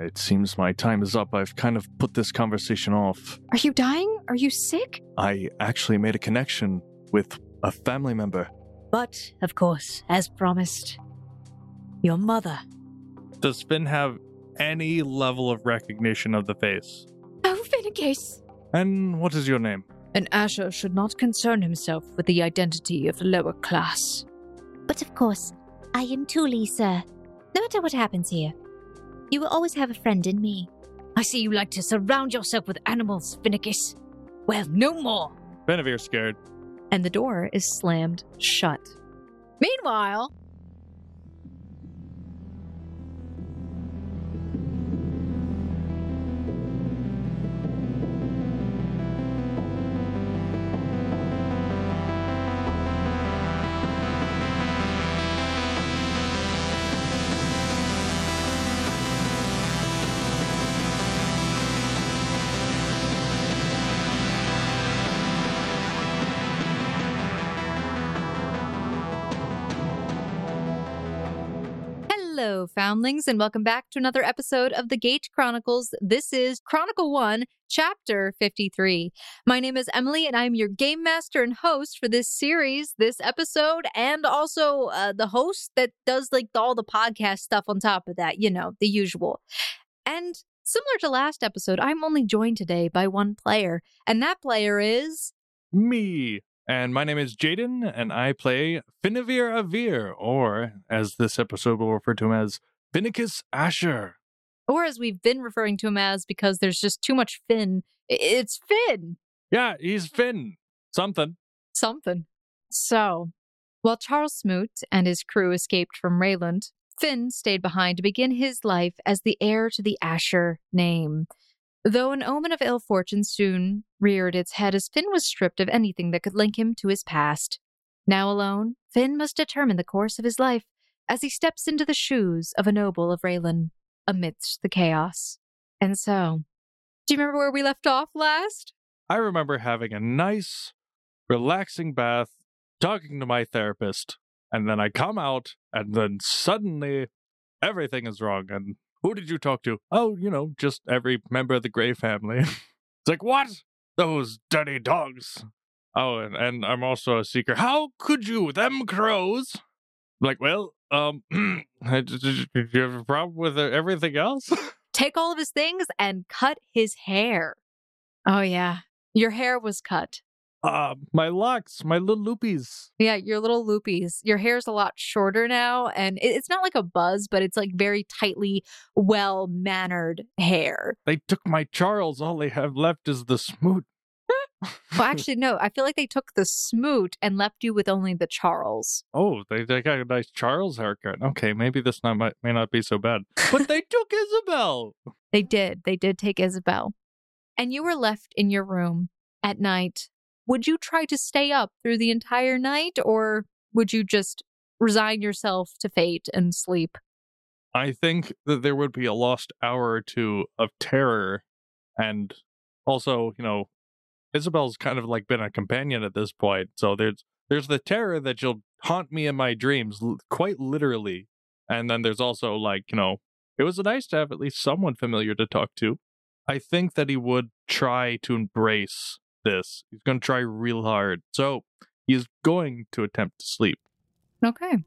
it seems my time is up. I've kind of put this conversation off. Are you dying? Are you sick? I actually made a connection with a family member. But, of course, as promised, your mother. Does Finn have any level of recognition of the face? Oh, Finnegas. And what is your name? An Asher should not concern himself with the identity of the lower class. But of course, I am Tuli, sir. No matter what happens here, you will always have a friend in me. I see you like to surround yourself with animals, Finnicus. Well, no more. Finavir's scared. And the door is slammed shut. Meanwhile, foundlings, and welcome back to another episode of the Gate Chronicles. This is Chronicle 1, Chapter 53. My name is Emily, and I'm your game master and host for this series, this episode, and also uh, the host that does like all the podcast stuff on top of that, you know, the usual. And similar to last episode, I'm only joined today by one player, and that player is. Me. And my name is Jaden, and I play Finavir Avir, or as this episode will refer to him as Finnicus Asher. Or as we've been referring to him as because there's just too much Finn. It's Finn! Yeah, he's Finn. Something. Something. So, while Charles Smoot and his crew escaped from Rayland, Finn stayed behind to begin his life as the heir to the Asher name. Though an omen of ill fortune soon reared its head as Finn was stripped of anything that could link him to his past. Now alone, Finn must determine the course of his life as he steps into the shoes of a noble of Rayland amidst the chaos. And so, do you remember where we left off last? I remember having a nice, relaxing bath, talking to my therapist, and then I come out, and then suddenly everything is wrong. And who did you talk to? Oh, you know, just every member of the Gray family. it's like, what? Those dirty dogs. Oh, and, and I'm also a seeker. How could you? Them crows. Like, well, um, did, did- did you have a problem with uh, everything else? take all of his things and cut his hair. Oh, yeah. Your hair was cut. uh, my locks, my little loopies. Yeah, your little loopies. Your hair's a lot shorter now, and it's not like a buzz, but it's like very tightly, well mannered hair. They took my Charles. All they have left is the smoot. Well, actually, no, I feel like they took the smoot and left you with only the Charles. Oh, they, they got a nice Charles haircut. Okay, maybe this not might, may not be so bad. But they took Isabel. They did. They did take Isabel. And you were left in your room at night. Would you try to stay up through the entire night, or would you just resign yourself to fate and sleep? I think that there would be a lost hour or two of terror, and also, you know, Isabel's kind of like been a companion at this point. So there's there's the terror that you'll haunt me in my dreams, l- quite literally, and then there's also like you know, it was nice to have at least someone familiar to talk to. I think that he would try to embrace this. He's going to try real hard. So he's going to attempt to sleep. Okay.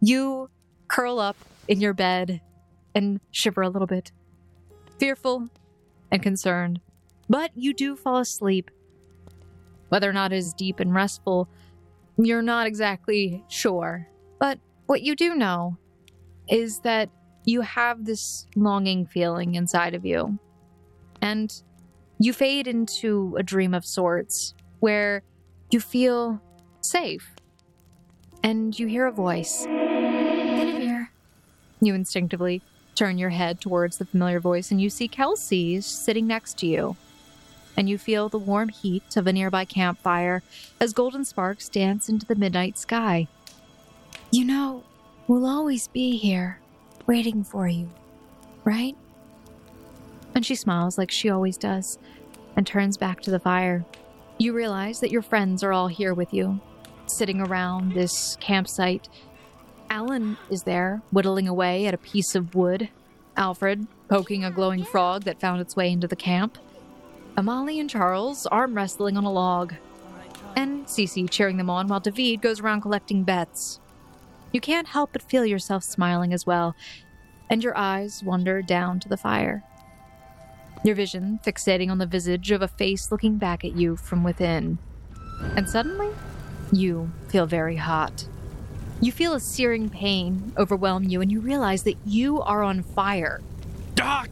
You curl up in your bed and shiver a little bit, fearful and concerned, but you do fall asleep. Whether or not it is deep and restful, you're not exactly sure. But what you do know is that you have this longing feeling inside of you. And you fade into a dream of sorts where you feel safe and you hear a voice. Finavir. You instinctively turn your head towards the familiar voice and you see Kelsey sitting next to you. And you feel the warm heat of a nearby campfire as golden sparks dance into the midnight sky. You know, we'll always be here, waiting for you, right? And she smiles like she always does and turns back to the fire. You realize that your friends are all here with you, sitting around this campsite. Alan is there, whittling away at a piece of wood. Alfred poking a glowing frog that found its way into the camp. Amali and Charles arm wrestling on a log. And Cece cheering them on while David goes around collecting bets. You can't help but feel yourself smiling as well, and your eyes wander down to the fire. Your vision fixating on the visage of a face looking back at you from within. And suddenly, you feel very hot. You feel a searing pain overwhelm you, and you realize that you are on fire. Ah!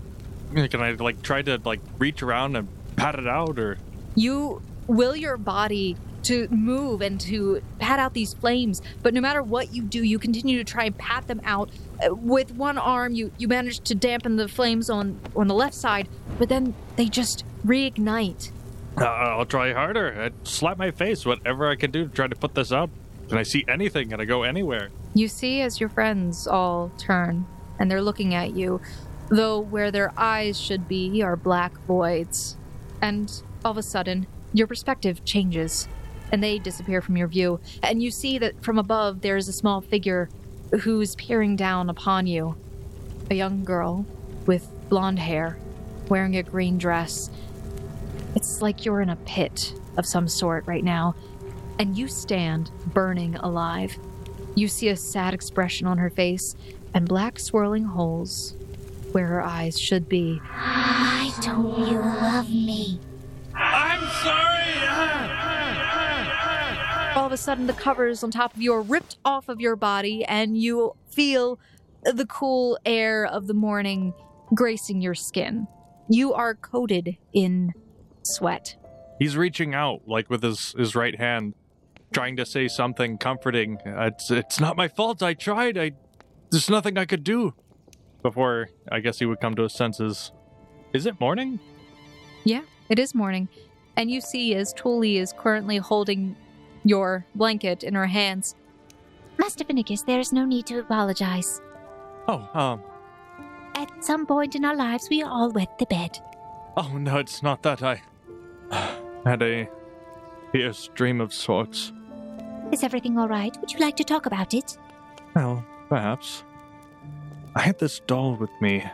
Can I like try to like reach around and pat it out or You will your body to move and to pat out these flames, but no matter what you do, you continue to try and pat them out. Uh, With one arm, you you manage to dampen the flames on on the left side, but then they just reignite. Uh, I'll try harder. I slap my face, whatever I can do to try to put this out. Can I see anything? Can I go anywhere? You see as your friends all turn and they're looking at you, though where their eyes should be are black voids. And all of a sudden, your perspective changes and they disappear from your view. And you see that from above there is a small figure who's peering down upon you. A young girl with blonde hair, wearing a green dress. It's like you're in a pit of some sort right now, and you stand burning alive. You see a sad expression on her face and black swirling holes where her eyes should be. Why don't you love me? I'm sorry. All of a sudden, the covers on top of you are ripped off of your body, and you feel the cool air of the morning gracing your skin. You are coated in sweat. He's reaching out, like with his, his right hand, trying to say something comforting. It's it's not my fault. I tried. I there's nothing I could do. Before I guess he would come to his senses. Is it morning? Yeah, it is morning. And you see as Tuli is currently holding your blanket in her hands. Master Finnegas, there is no need to apologize. Oh, um, At some point in our lives, we all wet the bed. oh no, it's not that. I had a fierce dream of sorts. Is everything all right? Would you like to talk about it? Well, perhaps. I had this doll with me.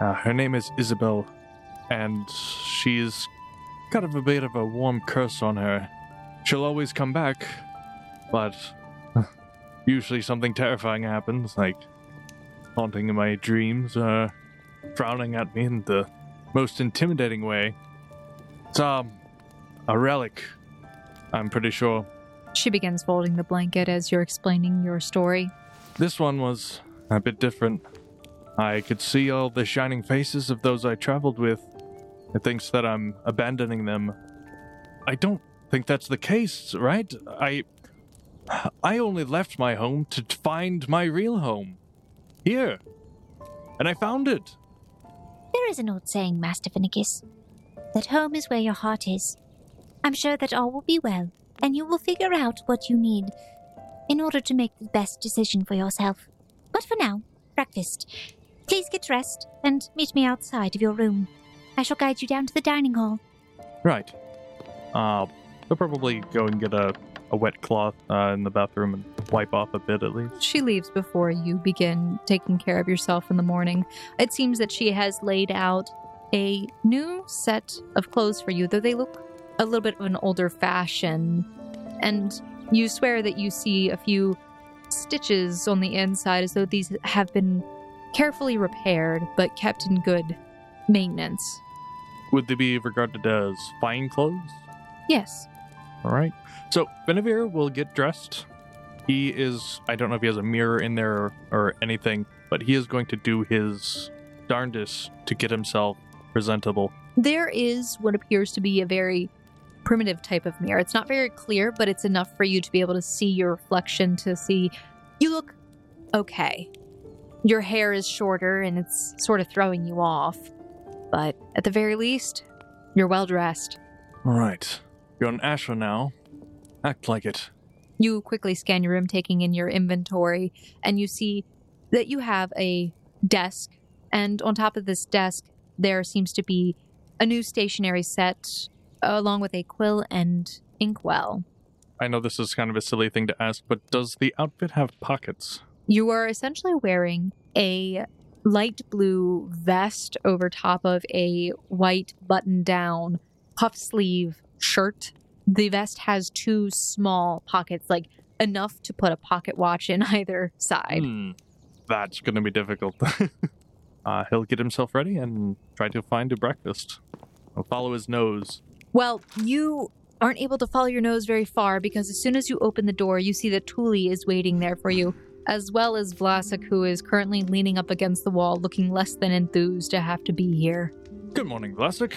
Uh, her name is Isabel, and she's got a bit of a warm curse on her. She'll always come back, but usually something terrifying happens, like haunting in my dreams, uh, frowning at me in the most intimidating way. It's um, a relic, I'm pretty sure. She begins folding the blanket as you're explaining your story. This one was a bit different. I could see all the shining faces of those I traveled with. It thinks that I'm abandoning them. I don't think that's the case, right? I I only left my home to find my real home. Here. And I found it. There is an old saying, Master Finnegas, that home is where your heart is. I'm sure that all will be well, and you will figure out what you need in order to make the best decision for yourself. But for now, breakfast. Please get dressed and meet me outside of your room. I shall guide you down to the dining hall. Right. Uh, we'll probably go and get a, a wet cloth uh, in the bathroom and wipe off a bit at least. She leaves before you begin taking care of yourself in the morning. It seems that she has laid out a new set of clothes for you, though they look a little bit of an older fashion. And you swear that you see a few stitches on the inside as though these have been carefully repaired but kept in good maintenance. Would they be regarded as fine clothes? Yes. All right. So Finavir will get dressed. He is, I don't know if he has a mirror in there or, or anything, but he is going to do his darndest to get himself presentable. There is what appears to be a very primitive type of mirror. It's not very clear, but it's enough for you to be able to see your reflection to see you look okay. Your hair is shorter and it's sort of throwing you off, but at the very least, you're well dressed. All right. You're an Asher now. Act like it. You quickly scan your room, taking in your inventory, and you see that you have a desk, and on top of this desk, there seems to be a new stationery set, along with a quill and inkwell. I know this is kind of a silly thing to ask, but does the outfit have pockets? You are essentially wearing a light blue vest over top of a white button down puff sleeve shirt. The vest has two small pockets, like enough to put a pocket watch in either side. Hmm. That's going to be difficult. uh, he'll get himself ready and try to find a breakfast. He'll follow his nose. Well, you aren't able to follow your nose very far because as soon as you open the door, you see that Tuli is waiting there for you, as well as Vlasic, who is currently leaning up against the wall, looking less than enthused to have to be here. Good morning, Vlasic.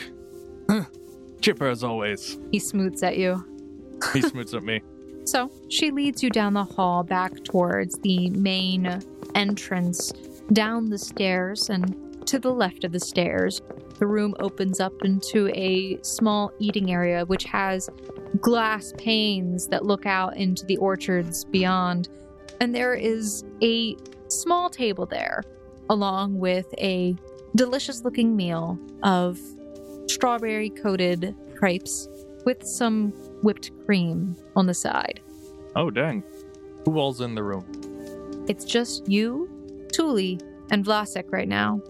Chipper as always. He smooths at you. He smooths at me. So she leads you down the hall back towards the main entrance, down the stairs, and to the left of the stairs. The room opens up into a small eating area which has glass panes that look out into the orchards beyond. And there is a small table there, along with a delicious looking meal of strawberry coated crepes with some whipped cream on the side. Oh, dang. Who all's in the room? It's just you, Tuli, and Vlasic right now.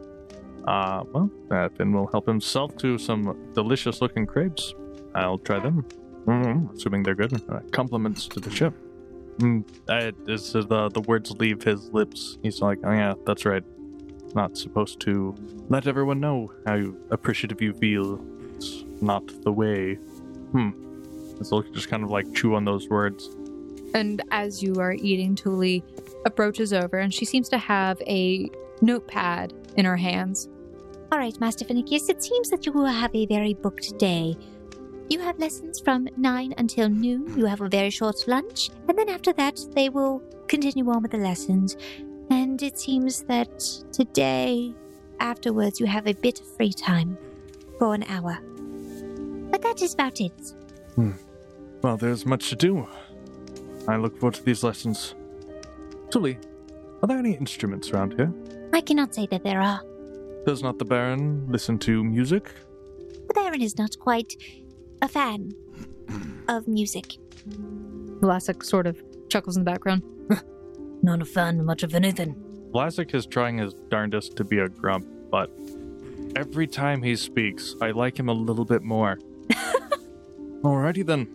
Uh, well, uh, Finn will help himself to some delicious looking crepes. I'll try them. Mm, assuming they're good. Uh, compliments to the ship. Mm, I, the, the words leave his lips, he's like, oh yeah, that's right. Not supposed to let everyone know how appreciative you feel. It's not the way. Hmm. So just kind of like chew on those words. And as you are eating, Tuli approaches over and she seems to have a notepad in her hands. All right, Master Finicus, it seems that you will have a very booked day. You have lessons from 9 until noon. You have a very short lunch, and then after that, they will continue on with the lessons. And it seems that today, afterwards, you have a bit of free time for an hour. But that is about it. Hmm. Well, there's much to do. I look forward to these lessons. Tuli, are there any instruments around here? I cannot say that there are. Does not the Baron listen to music? The Baron is not quite a fan of music. Vlasic sort of chuckles in the background. Not a fan of much of anything. Vlasic is trying his darndest to be a grump, but every time he speaks, I like him a little bit more. Alrighty then.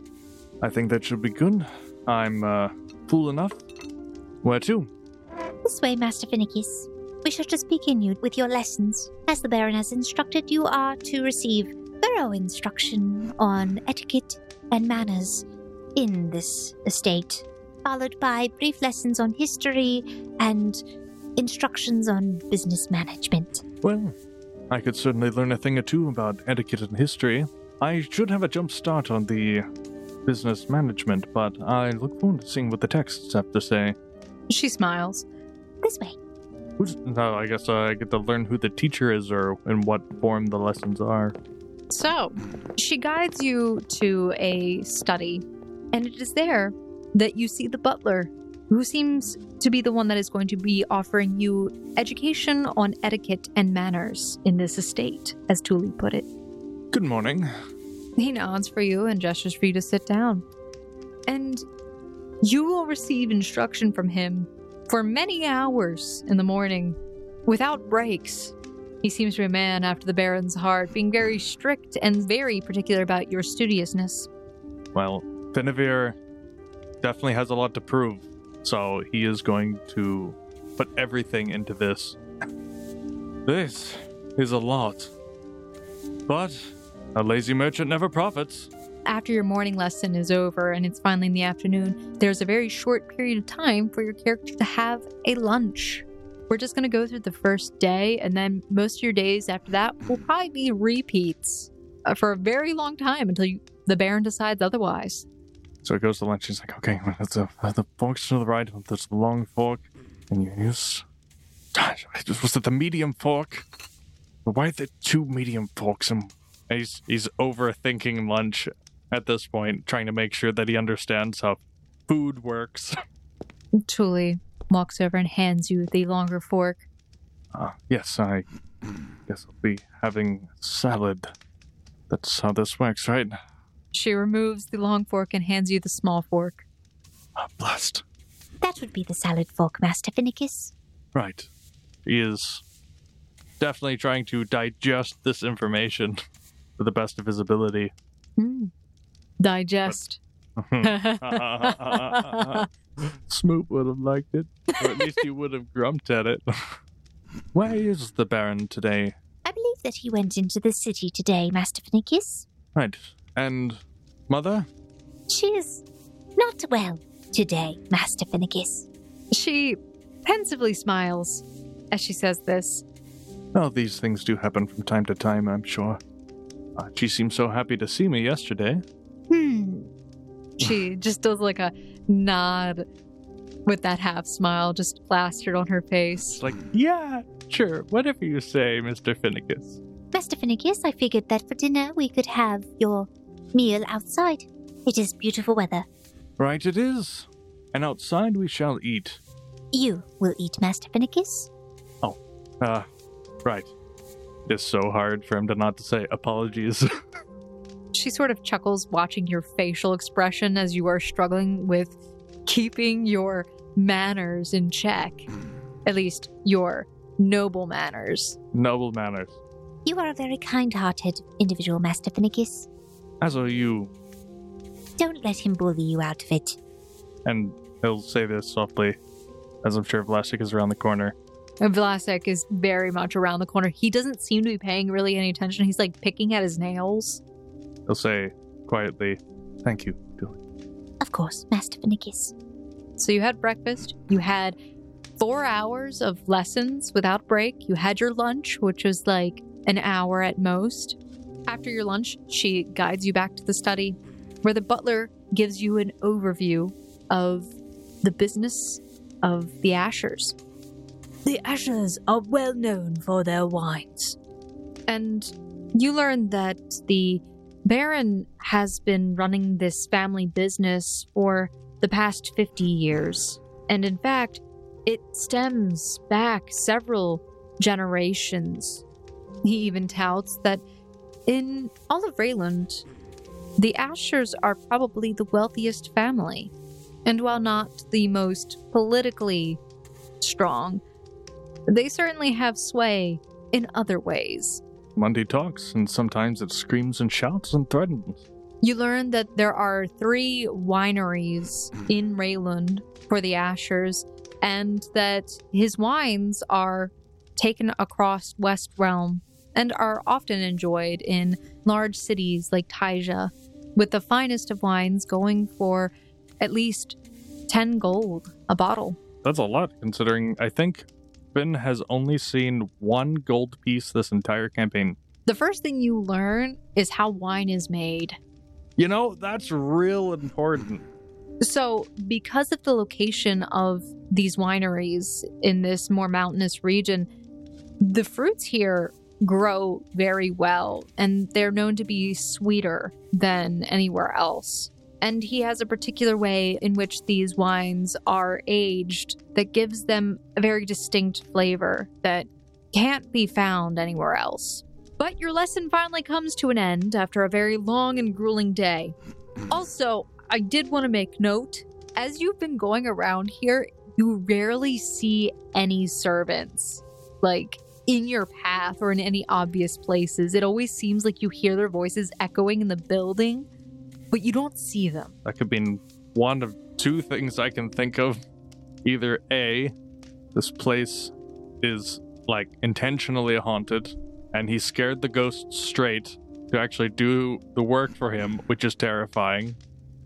I think that should be good. I'm uh, full enough. Where to? This way, Master Finicus. We shall just begin you with your lessons. As the Baron has instructed, you are to receive thorough instruction on etiquette and manners in this estate, followed by brief lessons on history and instructions on business management. Well, I could certainly learn a thing or two about etiquette and history. I should have a jump start on the business management, but I look forward to seeing what the texts have to say. She smiles. This way. Who's, no, I guess uh, I get to learn who the teacher is or in what form the lessons are. So, she guides you to a study, and it is there that you see the butler, who seems to be the one that is going to be offering you education on etiquette and manners in this estate, as Tuli put it. Good morning. He nods for you and gestures for you to sit down. And you will receive instruction from him for many hours in the morning without breaks. He seems to be a man after the Baron's heart, being very strict and very particular about your studiousness. Well, Finavir definitely has a lot to prove, so he is going to put everything into this. This is a lot. But a lazy merchant never profits. After your morning lesson is over and it's finally in the afternoon, there's a very short period of time for your character to have a lunch. We're just going to go through the first day, and then most of your days after that will probably be repeats uh, for a very long time until you, the Baron decides otherwise. So it goes to lunch. He's like, okay, well, that's a, the fork's to the right. There's the long fork. And you use. Gosh, was it the medium fork? Why are there two medium forks? And he's, he's overthinking lunch at this point, trying to make sure that he understands how food works. Tuli walks over and hands you the longer fork. Uh, yes, I guess I'll be having salad. That's how this works, right? She removes the long fork and hands you the small fork. Ah, blessed. That would be the salad fork, Master Finicus. Right. He is definitely trying to digest this information to the best of his ability. Hmm. Digest. Smoot would have liked it, or at least he would have grumped at it. Where is the Baron today? I believe that he went into the city today, Master Finicus. Right. And Mother? She is not well today, Master Finicus. she pensively smiles as she says this. Well, these things do happen from time to time, I'm sure. Uh, she seemed so happy to see me yesterday. Hmm. She just does like a nod with that half smile just plastered on her face. It's like, yeah, sure, whatever you say, Mr. Finicus. Mr. Finicus, I figured that for dinner we could have your meal outside. It is beautiful weather. Right, it is. And outside we shall eat. You will eat, Master Finicus. Uh, right. It's so hard for him to not to say apologies. She sort of chuckles watching your facial expression as you are struggling with keeping your manners in check. Hmm. At least your noble manners. Noble manners. You are a very kind-hearted individual, Master Finicus. As are you. Don't let him bully you out of it. And he'll say this softly, as I'm sure Vlasic is around the corner. And Vlasic is very much around the corner. He doesn't seem to be paying really any attention. He's like picking at his nails. He'll say quietly, Thank you, Billy. Of course, Master Finicus. So you had breakfast, you had four hours of lessons without break, you had your lunch, which was like an hour at most. After your lunch, she guides you back to the study, where the butler gives you an overview of the business of the Ashers. The Ashers are well known for their wines. And you learn that the Baron has been running this family business for the past 50 years. And in fact, it stems back several generations. He even touts that in all of Rayland, the Ashers are probably the wealthiest family. And while not the most politically strong, they certainly have sway in other ways. Monday talks, and sometimes it screams and shouts and threatens. You learn that there are three wineries in Rayland for the Ashers, and that his wines are taken across West Realm and are often enjoyed in large cities like Taija, with the finest of wines going for at least 10 gold a bottle. That's a lot, considering I think Has only seen one gold piece this entire campaign. The first thing you learn is how wine is made. You know, that's real important. So, because of the location of these wineries in this more mountainous region, the fruits here grow very well and they're known to be sweeter than anywhere else. And he has a particular way in which these wines are aged that gives them a very distinct flavor that can't be found anywhere else. But your lesson finally comes to an end after a very long and grueling day. Also, I did want to make note as you've been going around here, you rarely see any servants like in your path or in any obvious places. It always seems like you hear their voices echoing in the building, but you don't see them. That could be one of two things I can think of. Either A, this place is like intentionally haunted, and he scared the ghosts straight to actually do the work for him, which is terrifying.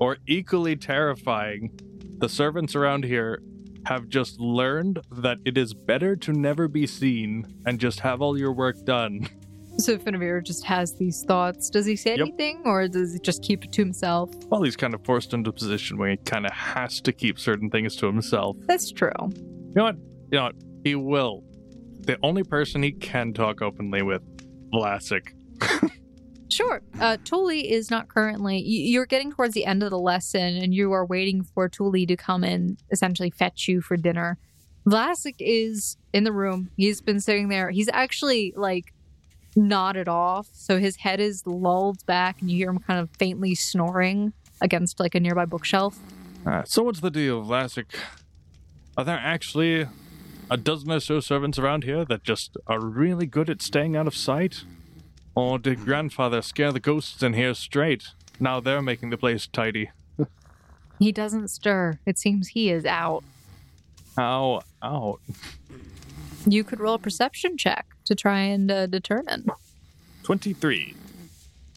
Or equally terrifying, the servants around here have just learned that it is better to never be seen and just have all your work done. So Finavir just has these thoughts. Does he say Yep. anything or does he just keep it to himself? Well, he's kind of forced into a position where he kind of has to keep certain things to himself. That's true. You know what? You know what? He will. The only person he can talk openly with, Vlasic. Sure. Uh, Tuli is not currently. You're getting towards the end of the lesson, and you are waiting for Tuli to come and essentially fetch you for dinner. Vlasic is in the room. He's been sitting there. He's actually like nodded off, so his head is lulled back, and you hear him kind of faintly snoring against like a nearby bookshelf. Uh, so what's the deal, Vlasic? Are there actually a dozen or so servants around here that just are really good at staying out of sight? Or did grandfather scare the ghosts in here straight? Now they're making the place tidy. He doesn't stir. It seems he is out. How out? You could roll a perception check to try and uh, determine. 23.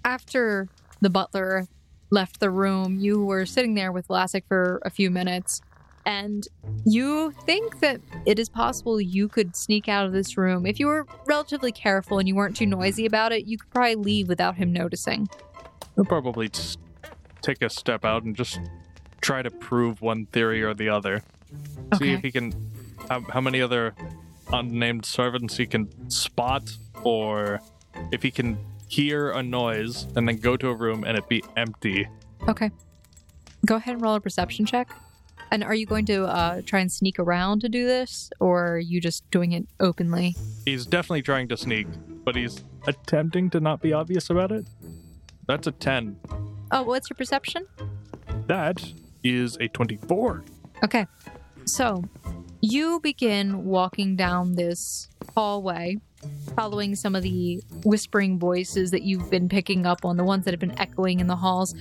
After the butler left the room, you were sitting there with Vlasic for a few minutes, and you think that it is possible you could sneak out of this room. If you were relatively careful and you weren't too noisy about it, you could probably leave without him noticing. He'll probably just take a step out and just try to prove one theory or the other. See if he can. How, how many other unnamed servants he can spot, or if he can hear a noise and then go to a room and it be empty. Okay. Go ahead and roll a perception check. And are you going to uh, try and sneak around to do this, or are you just doing it openly? He's definitely trying to sneak, but he's attempting to not be obvious about it. That's a 10. Oh, what's your perception? That is a 24. Okay. So you begin walking down this hallway, following some of the whispering voices that you've been picking up on, the ones that have been echoing in the halls.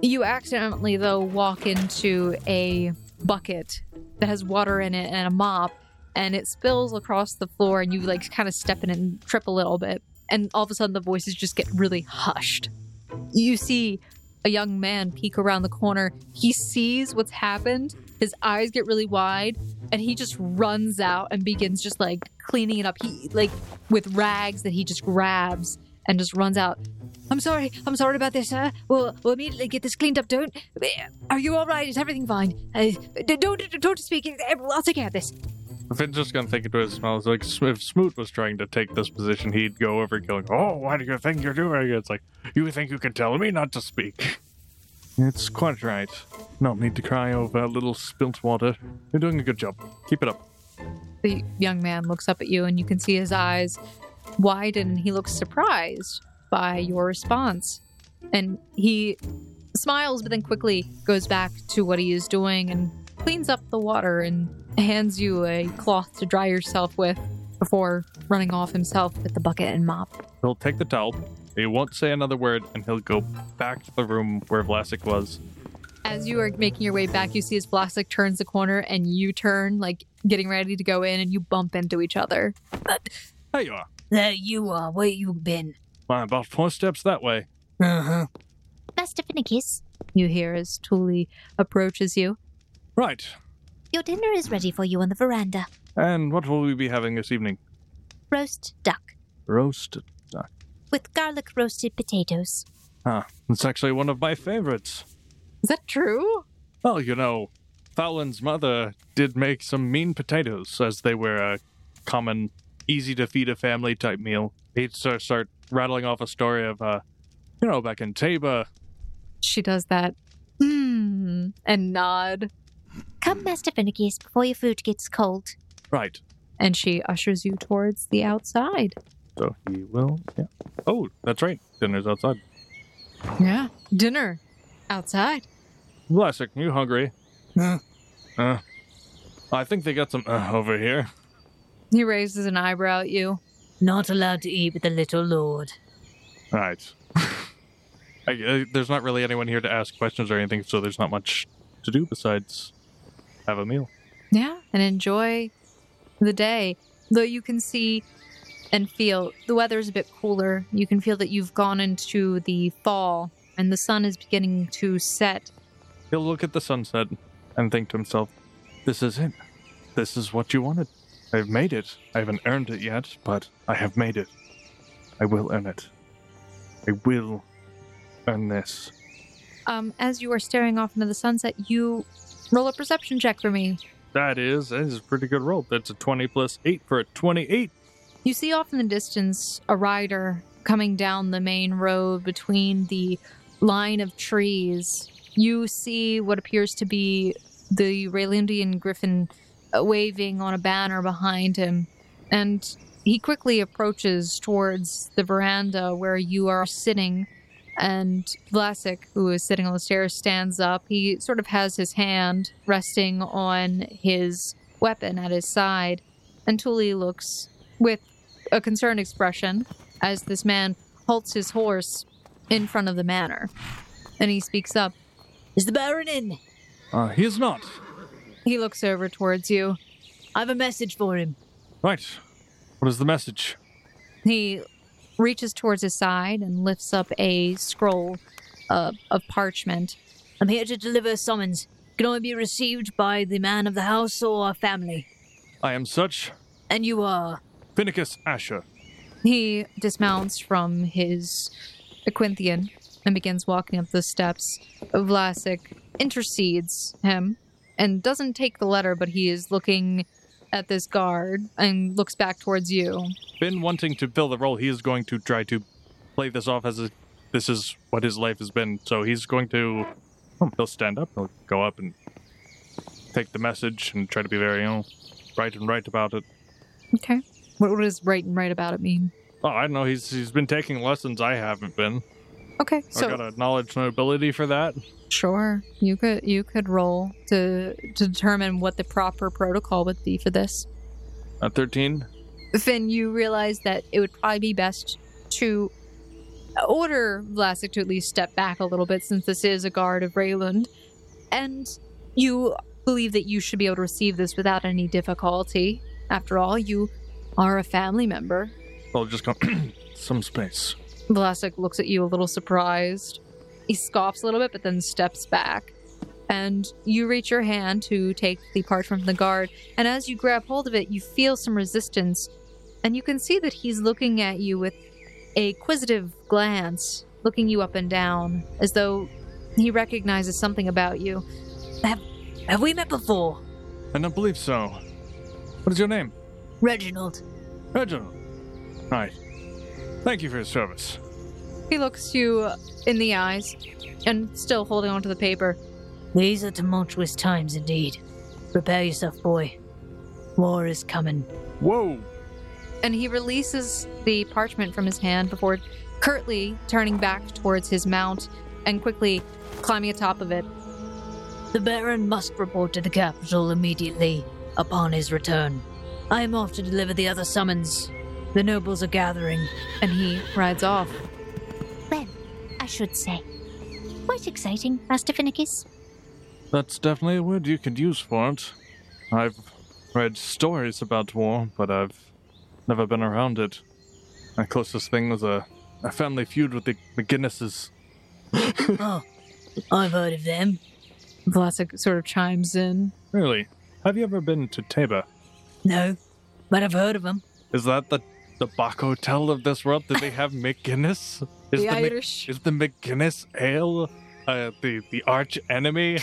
You accidentally, though, walk into a bucket that has water in it and a mop, and it spills across the floor, and you like kind of step in and trip a little bit. And all of a sudden, the voices just get really hushed. You see a young man peek around the corner. He sees what's happened. His eyes get really wide, and he just runs out and begins just like cleaning it up. He like with rags that he just grabs and just runs out. I'm sorry. I'm sorry about this. Uh, we'll, we'll immediately get this cleaned up. Don't. Are you all right? Is everything fine? Uh, d- don't don't speak. I'll take care of this. Finn's just gonna think into his mouth like if Smoot was trying to take this position, he'd go over going, "Oh, why do you think you're doing it?" It's like you think you can tell me not to speak. It's quite right. No need to cry over a little spilt water. You're doing a good job. Keep it up. The young man looks up at you, and you can see his eyes widen, and he looks surprised by your response. And he smiles, but then quickly goes back to what he is doing and cleans up the water and hands you a cloth to dry yourself with before running off himself with the bucket and mop. He'll take the towel. He won't say another word, and he'll go back to the room where Vlasic was. As you are making your way back, you see as Vlasic turns the corner and you turn, like getting ready to go in, and you bump into each other. There you are. There you are. Where you been? Why, about four steps that way. Uh huh. Master Finicus, You hear as Tuli approaches you. Right. your dinner is ready for you on the veranda. And what will we be having this evening? Roast duck Roast duck. With garlic roasted potatoes. Ah, it's actually one of my favorites. Is that true? Well, you know, Fallon's mother did make some mean potatoes, as they were a common, easy to feed a family type meal. He'd start, start rattling off a story of, uh, you know, back in Taba. She does that. Hmm. And nod. Come, Master Finicus, before your food gets cold. Right. And she ushers you towards the outside. So he will, yeah. Oh, that's right. Dinner's outside. Yeah. Dinner. Outside. Vlasic, you hungry? Huh? Uh, I think they got some uh, over here. He raises an eyebrow at you. Not allowed to eat with the little lord. Right. I, uh, there's not really anyone here to ask questions or anything, so there's not much to do besides have a meal. Yeah. And enjoy the day. Though you can see and feel the weather's a bit cooler. You can feel that you've gone into the fall and the sun is beginning to set. He'll look at the sunset and think to himself, This is it. This is what you wanted. I've made it. I haven't earned it yet, but I have made it. I will earn it. I will earn this. Um, as you are staring off into the sunset, you roll a perception check for me. That is, that is a pretty good roll. That's a 20 plus 8 for a 28. You see off in the distance a rider coming down the main road between the line of trees. You see what appears to be the Raylandian griffin uh, waving on a banner behind him. And he quickly approaches towards the veranda where you are sitting. And Vlasic, who is sitting on the stairs, stands up. He sort of has his hand resting on his weapon at his side and Tuli looks with a concerned expression as this man halts his horse in front of the manor. And he speaks up. Is the Baron in? Uh, he is not. He looks over towards you. I have a message for him. Right. What is the message? He reaches towards his side and lifts up a scroll uh, of parchment. I'm here to deliver a summons. Can only be received by the man of the house or family. I am such And you are. Finicus Asher. He dismounts from his Equinthian and begins walking up the steps. Vlasic intercedes him and doesn't take the letter, but he is looking at this guard and looks back towards you. Been wanting to fill the role. He is going to try to play this off as a, this is what his life has been. So he's going to, oh, he'll stand up. He'll go up and take the message and try to be very, you know, right and right about it. Okay. What, what does right and right about it mean? Oh, I don't know. He's he's been taking lessons I haven't been. Okay, so I got a knowledge and ability for that. sure, you could you could roll to to determine what the proper protocol would be for this. At thirteen. Finn, you realize that it would probably be best to order Vlasic to at least step back a little bit since this is a guard of Rayland. And you believe that you should be able to receive this without any difficulty. After all, you are a family member. I'll just go some space. Vlasic looks at you a little surprised. He scoffs a little bit, but then steps back. And you reach your hand to take the part from the guard. And as you grab hold of it, you feel some resistance. And you can see that he's looking at you with a quizzitive glance, looking you up and down, as though he recognizes something about you. Have we met before? I don't believe so. What is your name? Reginald. Reginald. Right. Thank you for your service. He looks you in the eyes and still holding onto the paper. These are tumultuous times indeed. Prepare yourself, boy. War is coming. Whoa! and he releases the parchment from his hand before curtly turning back towards his mount and quickly climbing atop of it. The Baron must report to the capital immediately upon his return. I am off to deliver the other summons. The nobles are gathering. And he rides off. Well, I should say. Quite exciting, Master Finicus. That's definitely a word you could use for it. I've read stories about war, but I've never been around it. My closest thing was a, a family feud with the McGinnises. oh, I've heard of them. Vlasic sort of chimes in. Really? Have you ever been to Taba? No, but I've heard of them. Is that the the Bach Hotel of this world? Do they have McGinnis? Is the Mc- Irish. is the McGinnis ale uh, the the arch enemy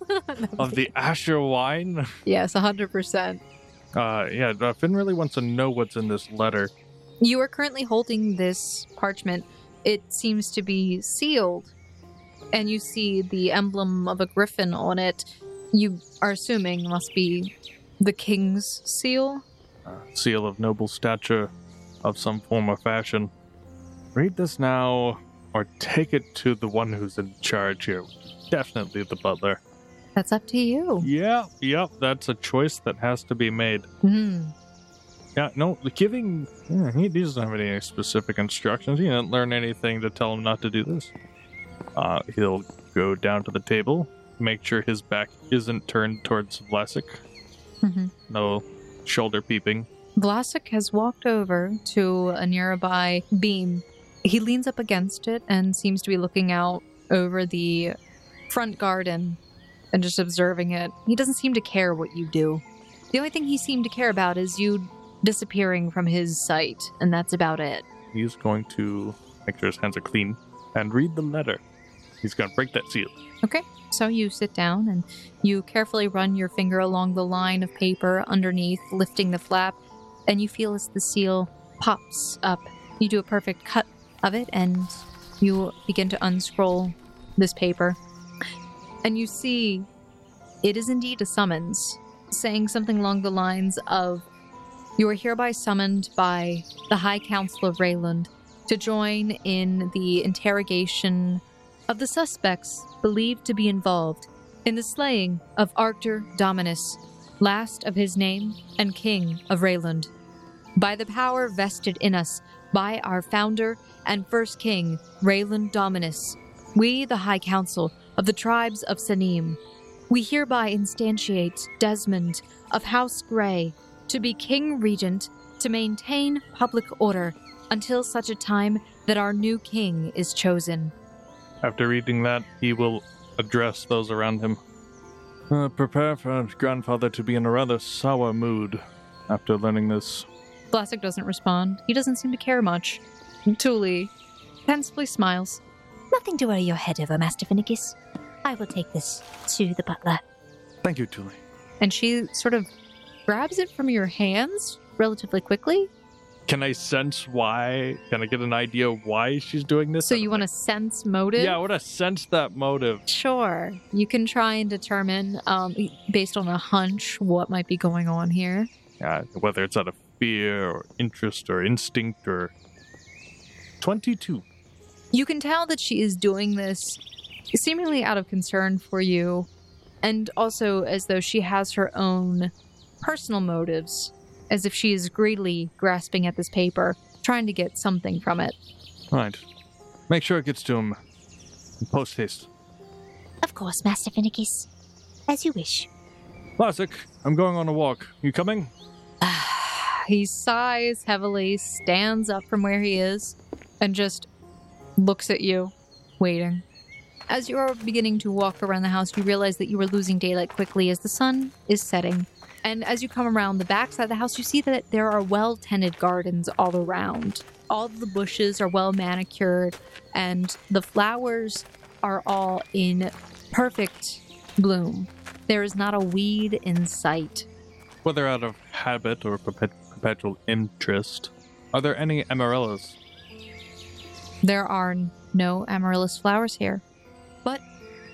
of the Asher wine? yes, 100%. Uh, yeah, Finn really wants to know what's in this letter. You are currently holding this parchment. It seems to be sealed, and you see the emblem of a griffin on it. You are assuming must be the king's seal. Uh, seal of noble stature of some form or fashion. Read this now, or take it to the one who's in charge here. Definitely the butler. That's up to you. Yeah, yep, that's a choice that has to be made. Hmm. Yeah, no, the giving. Yeah, he doesn't have any specific instructions. He didn't learn anything to tell him not to do this. Uh, he'll go down to the table, make sure his back isn't turned towards Vlasic. Mhm. No shoulder peeping. Vlasic has walked over to a nearby beam. He leans up against it and seems to be looking out over the front garden and just observing it. He doesn't seem to care what you do. The only thing he seemed to care about is you disappearing from his sight, and that's about it. He's going to make sure his hands are clean and read the letter. He's going to break that seal. Okay, so you sit down and you carefully run your finger along the line of paper underneath, lifting the flap, and you feel as the seal pops up. You do a perfect cut of it and you begin to unscroll this paper. And you see it is indeed a summons, saying something along the lines of You are hereby summoned by the High Council of Rayland to join in the interrogation of the suspects believed to be involved in the slaying of Arctur Dominus, last of his name and king of Rayland. By the power vested in us by our founder and first king, Rayland Dominus, we, the High Council of the tribes of Sanim, we hereby instantiate Desmond of House Grey to be king regent to maintain public order until such a time that our new king is chosen. After reading that, he will address those around him. Uh, prepare for grandfather to be in a rather sour mood after learning this. Vlasic doesn't respond. He doesn't seem to care much. Tuli pensively smiles. Nothing to worry your head over, Master Finicus. I will take this to the butler. Thank you, Tuli. And she sort of grabs it from your hands relatively quickly. Can I sense why? Can I get an idea of why she's doing this? So you want to sense motive? Yeah, I want to sense that motive. Sure. You can try and determine, um, based on a hunch, what might be going on here. Yeah, whether it's out of fear or interest or instinct or. 22. You can tell that she is doing this seemingly out of concern for you, and also as though she has her own personal motives, as if she is greedily grasping at this paper, trying to get something from it. Right. Make sure it gets to him. Post haste. Of course, Master Finicus. As you wish. Vlasic. I'm going on a walk. You coming? he sighs heavily, stands up from where he is, and just looks at you, waiting. As you are beginning to walk around the house, you realize that you are losing daylight quickly as the sun is setting. And as you come around the backside of the house, you see that there are well tended gardens all around. All the bushes are well manicured, and the flowers are all in perfect bloom. There is not a weed in sight. Whether out of habit or perpet- perpetual interest, are there any amaryllis? There are no amaryllis flowers here. But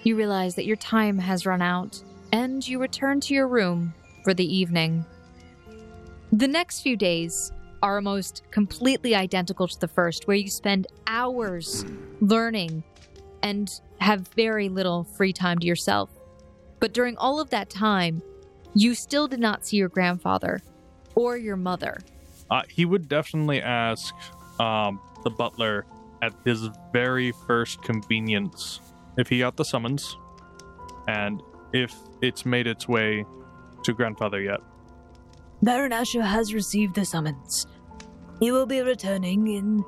you realize that your time has run out, and you return to your room for the evening. The next few days are almost completely identical to the first, where you spend hours learning and have very little free time to yourself. But during all of that time, you still did not see your grandfather or your mother. Uh, he would definitely ask um, the butler at his very first convenience if he got the summons and if it's made its way to grandfather yet. Baron Asher has received the summons. He will be returning in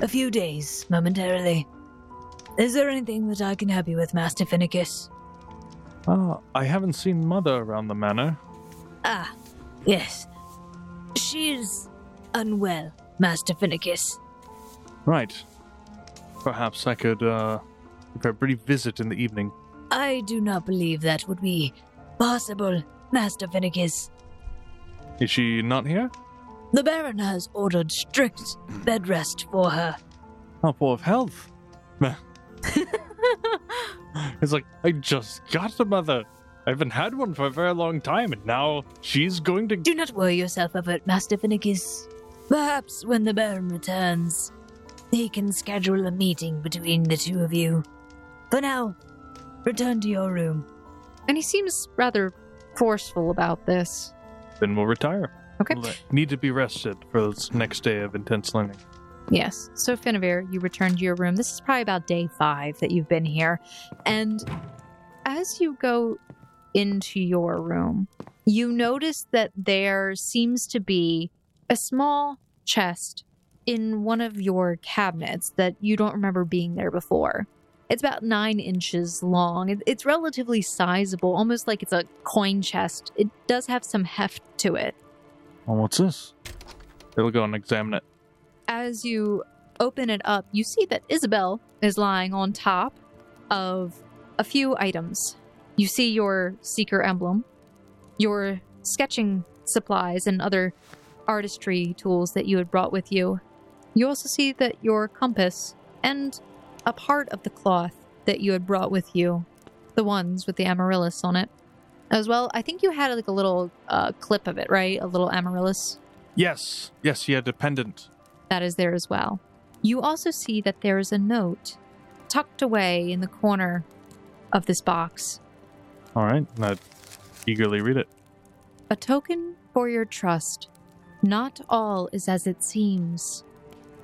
a few days, momentarily. Is there anything that I can help you with, Master Finicus? Ah, I haven't seen Mother around the manor. Ah, yes. She is unwell, Master Finicus. Right. Perhaps I could, uh, a brief visit in the evening. I do not believe that would be possible, Master Finicus. Is she not here? The Baron has ordered strict bed rest for her. Oh, poor of health. it's like, I just got a mother. I haven't had one for a very long time, and now she's going to. Do not worry yourself over it, Master Finicus. Perhaps when the Baron returns, he can schedule a meeting between the two of you. For now, return to your room. And he seems rather forceful about this. Then we'll retire. Okay. We'll need to be rested for this next day of intense learning. Yes. So, Finavir, you return to your room. This is probably about day five that you've been here. And as you go into your room, you notice that there seems to be a small chest in one of your cabinets that you don't remember being there before. It's about nine inches long. It's relatively sizable, almost like it's a coin chest. It does have some heft to it. Well, what's this? They'll go and examine it. as you open it up, you see that Isabel is lying on top of a few items. You see your seeker emblem, your sketching supplies, and other artistry tools that you had brought with you. You also see that your compass and a part of the cloth that you had brought with you, the ones with the amaryllis on it. As well, I think you had like a little uh, clip of it, right? A little amaryllis Yes. Yes, he had a pendant. that is there as well. You also see that there is a note tucked away in the corner of this box. All right. I eagerly read it. A token for your trust. Not all is as it seems.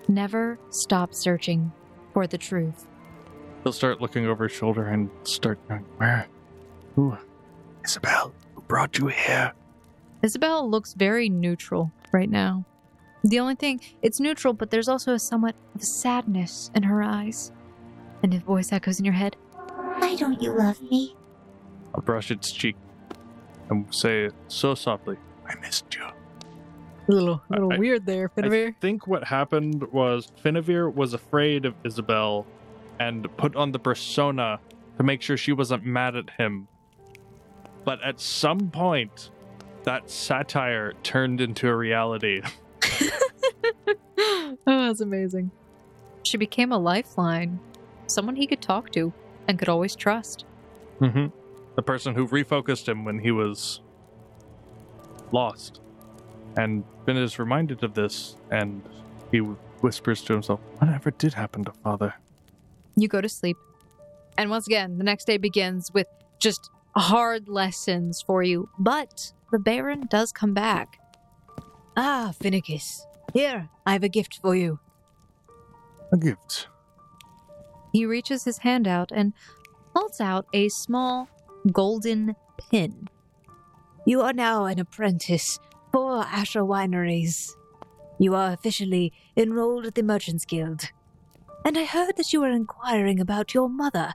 Never stop searching for the truth. He'll start looking over his shoulder and start going, Where? Who? Isabel, who brought you here? Isabel looks very neutral right now. The only thing, it's neutral, but there's also a somewhat of sadness in her eyes. And a voice echoes in your head. Why don't you love me? I'll brush its cheek and say so softly, I missed you. A little, a little I- weird there, I think what happened was Finavir was afraid of Isabel and put on the persona to make sure she wasn't mad at him. But at some point, that satire turned into a reality. oh, that's amazing. She became a lifeline, someone he could talk to and could always trust. Mm-hmm. The person who refocused him when he was lost. And Finn is reminded of this, and he whispers to himself, Whatever did happen to father? You go to sleep. And once again, the next day begins with just hard lessons for you. But the Baron does come back. Ah, Finicus. Here, I have a gift for you. A gift. He reaches his hand out and holds out a small golden pin. You are now an apprentice for Asher Wineries. You are officially enrolled at the Merchants Guild. And I heard that you were inquiring about your mother.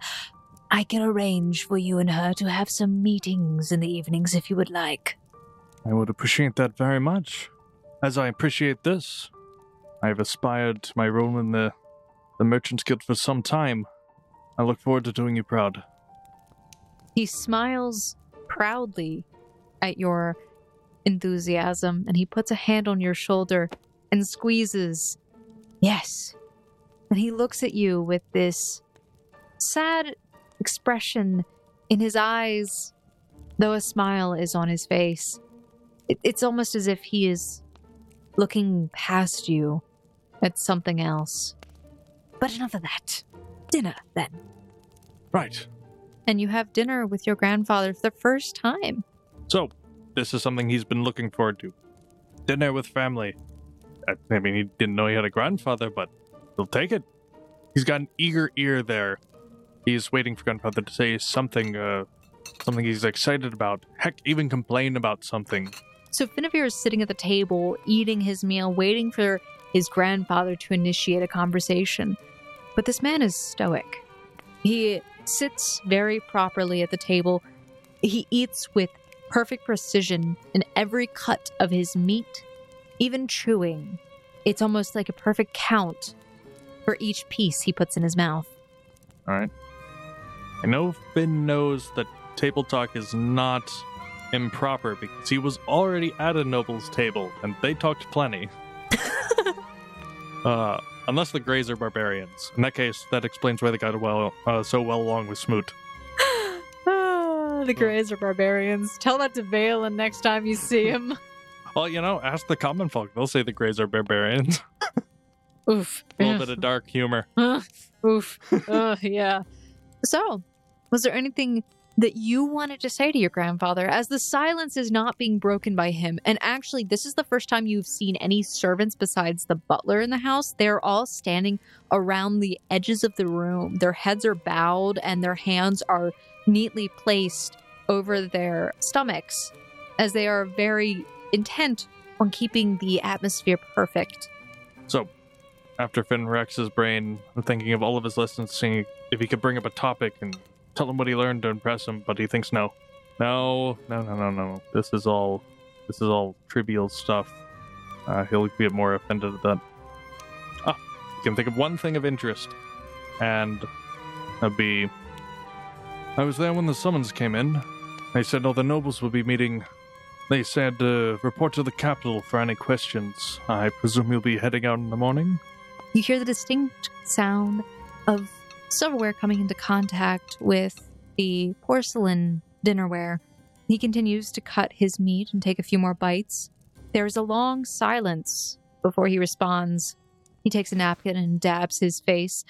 I can arrange for you and her to have some meetings in the evenings if you would like. I would appreciate that very much. As I appreciate this. I have aspired to my role in the, the Merchants Guild for some time. I look forward to doing you proud. He smiles proudly at your enthusiasm and he puts a hand on your shoulder and squeezes. Yes. And he looks at you with this sad expression in his eyes, though a smile is on his face. It, it's almost as if he is looking past you at something else. But enough of that. Dinner, then. Right. And you have dinner with your grandfather for the first time. So, this is something he's been looking forward to. Dinner with family. I mean, he didn't know he had a grandfather, but he'll take it. He's got an eager ear there. He's waiting for grandfather to say something, uh, something he's excited about. Heck, even complain about something. So Finavir is sitting at the table, eating his meal, waiting for his grandfather to initiate a conversation. But this man is stoic. He sits very properly at the table. He eats with perfect precision in every cut of his meat, even chewing. It's almost like a perfect count for each piece he puts in his mouth. All right. I know Finn knows that table talk is not improper because he was already at a noble's table and they talked plenty. uh, unless the Greys are barbarians. In that case, that explains why they got well uh, so well along with Smoot. The Greys are barbarians. Tell that to Valen next time you see him. Well, you know, ask the common folk. They'll say the Greys are barbarians. Oof. a little bit of dark humor. Oof. uh, yeah. So, was there anything that you wanted to say to your grandfather as the silence is not being broken by him? And actually, this is the first time you've seen any servants besides the butler in the house. They're all standing around the edges of the room. Their heads are bowed and their hands are neatly placed over their stomachs as they are very intent on keeping the atmosphere perfect. So, after Finn racks his brain, thinking of all of his lessons, seeing if he could bring up a topic and tell him what he learned to impress him, but he thinks no. No, no, no, no, no. This is all this is all trivial stuff. Uh, he'll get more offended at that. Ah, you can think of one thing of interest. And that'd be I was there when the summons came in. They said all the nobles will be meeting. They said uh, report to the capital for any questions. I presume you'll be heading out in the morning? You hear the distinct sound of silverware coming into contact with the porcelain dinnerware. He continues to cut his meat and take a few more bites. There is a long silence before he responds. He takes a napkin and dabs his face.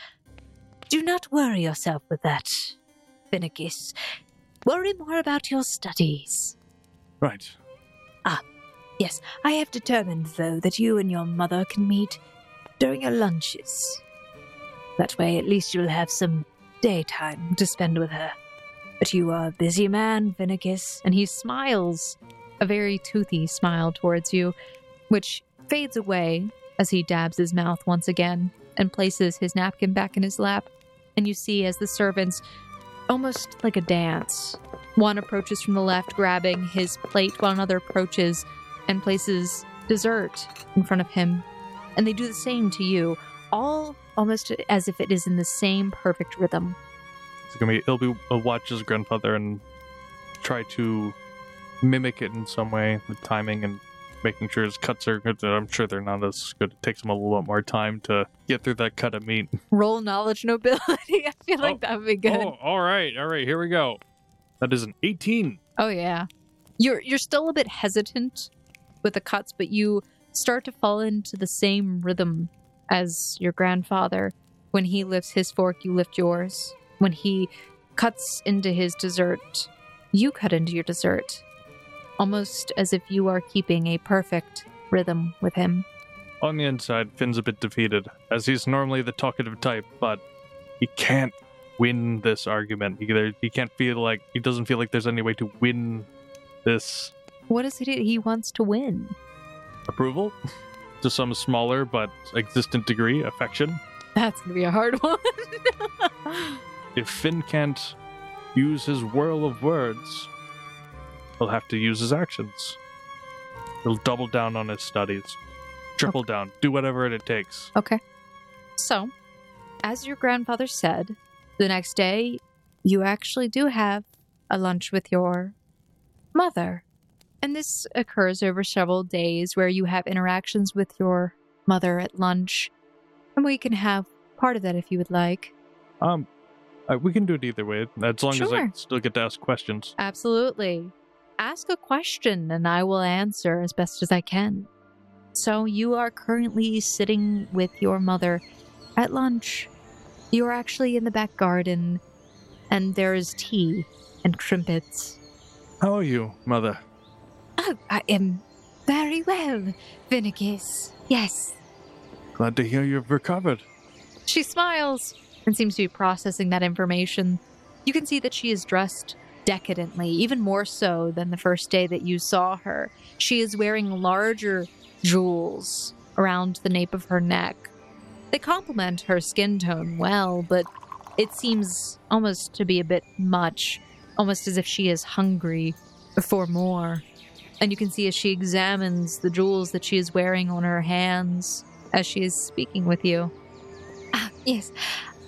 Do not worry yourself with that, Finicus. Worry more about your studies. Right. Ah, yes, I have determined, though, that you and your mother can meet during your lunches. That way, at least you'll have some daytime to spend with her. But you are a busy man, Finicus. And he smiles, a very toothy smile towards you, which fades away as he dabs his mouth once again and places his napkin back in his lap. And you see as the servants, almost like a dance, one approaches from the left, grabbing his plate, while another approaches and places dessert in front of him. And they do the same to you, all almost as if it is in the same perfect rhythm. It's gonna be he'll be he'll watch his grandfather and try to mimic it in some way, the timing and making sure his cuts are good. I'm sure they're not as good. It takes him a little bit more time to get through that cut of meat. Roll knowledge nobility. I feel like Oh. that would be good. Oh, all right, all right, here we go. That is an 18. Oh yeah. You're you're still a bit hesitant with the cuts, but you start to fall into the same rhythm as your grandfather. When he lifts his fork, you lift yours. When he cuts into his dessert, you cut into your dessert. Almost as if you are keeping a perfect rhythm with him. On the inside, Finn's a bit defeated, as he's normally the talkative type, but he can't win this argument. He, he can't feel like he doesn't feel like there's any way to win this What is it he wants to win? approval to some smaller but existent degree, affection. That's gonna be a hard one. If Finn can't use his whirl of words, he'll have to use his actions. He'll double down on his studies, triple down, do whatever it takes. Okay. So, as your grandfather said, the next day you actually do have a lunch with your mother. And this occurs over several days where you have interactions with your mother at lunch. And we can have part of that if you would like. Um, uh, we can do it either way, as long as I still get to ask questions. Absolutely. Ask a question and I will answer as best as I can. So, you are currently sitting with your mother at lunch. You are actually in the back garden, and there is tea and crimpets. How are you, mother? Oh, I am very well, Finicus. Yes. Glad to hear you've recovered. She smiles and seems to be processing that information. You can see that she is dressed decadently, even more so than the first day that you saw her. She is wearing larger jewels around the nape of her neck. They complement her skin tone well, but it seems almost to be a bit much, almost as if she is hungry for more. And you can see as she examines the jewels that she is wearing on her hands as she is speaking with you. Ah, yes.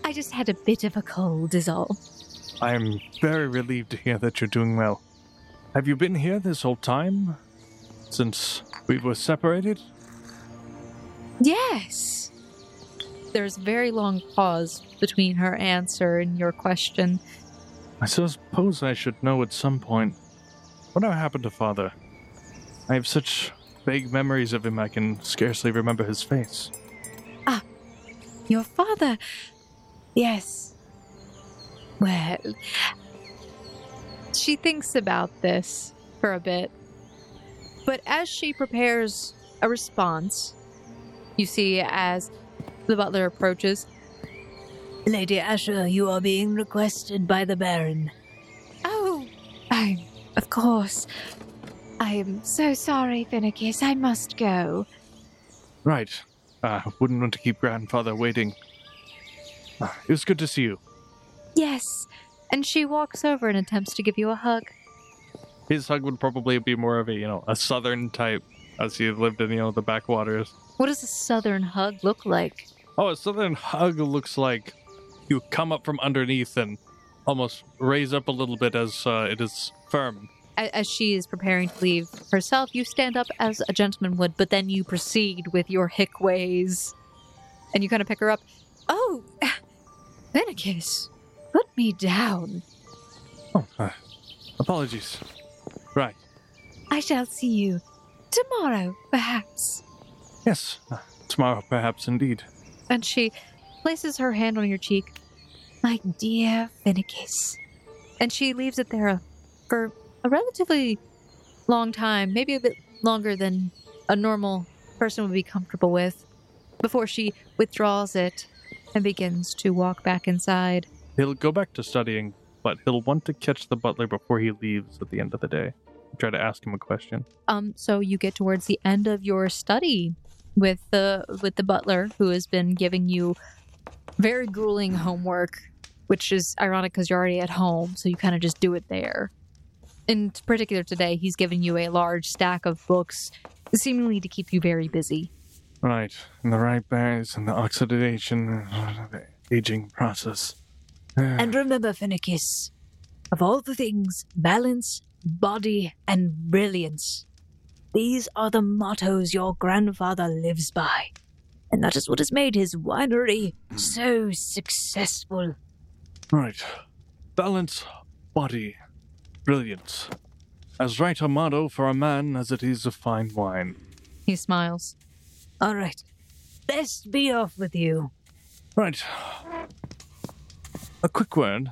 I just had a bit of a cold, is all. I am very relieved to hear that you're doing well. Have you been here this whole time? Since we were separated? Yes. There's a very long pause between her answer and your question. I suppose I should know at some point. Whatever happened to father? I have such vague memories of him I can scarcely remember his face. Ah, your father. Yes. Well, She thinks about this for a bit. But as she prepares a response, you see as the butler approaches, Lady Asher, you are being requested by the Baron. oh, I, of course. I am so sorry, Finicus. I must go. Right. Uh, wouldn't want to keep grandfather waiting. Uh, it was good to see you. Yes. and she walks over and attempts to give you a hug. His hug would probably be more of a, you know, a southern type, as he lived in, you know, the backwaters. What does a southern hug look like? Oh, a southern hug looks like you come up from underneath and almost raise up a little bit as uh, it is firm. As she is preparing to leave herself, you stand up as a gentleman would, but then you proceed with your hick ways. And you kind of pick her up. Oh, Finicus, put me down. Oh, uh, apologies. Right. I shall see you tomorrow, perhaps. Yes. Uh, tomorrow, perhaps indeed. And she places her hand on your cheek, My dear Finicus. and she leaves it there for a relatively long time, maybe a bit longer than a normal person would be comfortable with before she withdraws it and begins to walk back inside. He'll go back to studying, but he'll want to catch the butler before he leaves at the end of the day. Try to ask him a question. Um, so you get towards the end of your study with the with the butler who has been giving you very grueling homework, which is ironic because you're already at home, so you kind of just do it there. In particular, today he's given you a large stack of books, seemingly to keep you very busy. Right, and the ripe berries and the oxidation, the aging process. And remember, Finicus, of all the things, balance, body, and brilliance. These are the mottos your grandfather lives by. And that is what has made his winery so successful. Right. Balance, body, brilliance. As right a motto for a man as it is a fine wine. He smiles. All right. Best be off with you. Right. A quick word.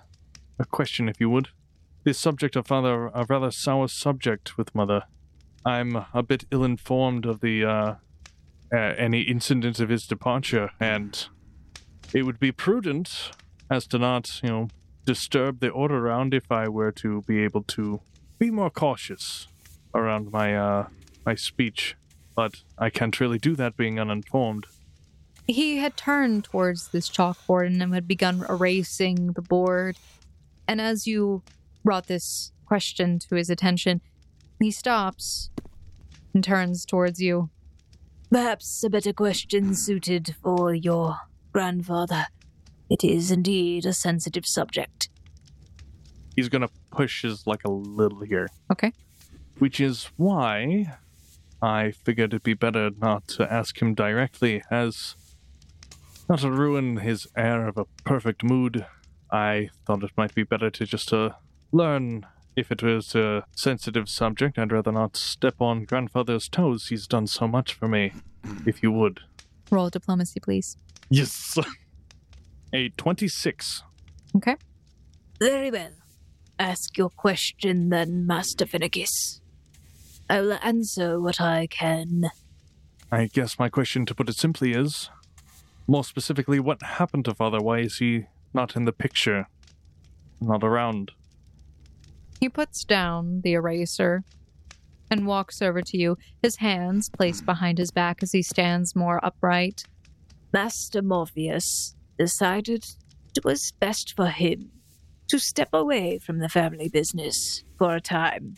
A question, if you would. This subject of father, a rather sour subject with mother. I'm a bit ill informed of the, uh, uh, any incidents of his departure, and it would be prudent as to not, you know, disturb the order around if I were to be able to be more cautious around my, uh, my speech. But I can't really do that being uninformed. He had turned towards this chalkboard and had begun erasing the board. And as you brought this question to his attention, he stops and turns towards you. Perhaps a better question suited for your grandfather. It is indeed a sensitive subject. He's gonna push his like a little here. Okay. Which is why I figured it'd be better not to ask him directly, as not to ruin his air of a perfect mood. I thought it might be better to just uh, learn if it was a sensitive subject. I'd rather not step on grandfather's toes. He's done so much for me. If you would. Roll diplomacy, please. Yes. A 26. Okay. Very well. Ask your question then, Master Finicus. I will answer what I can. I guess my question, to put it simply, is more specifically, what happened to father? Why is he not in the picture? Not around? He puts down the eraser and walks over to you, his hands placed behind his back as he stands more upright. Master Morpheus decided it was best for him to step away from the family business for a time.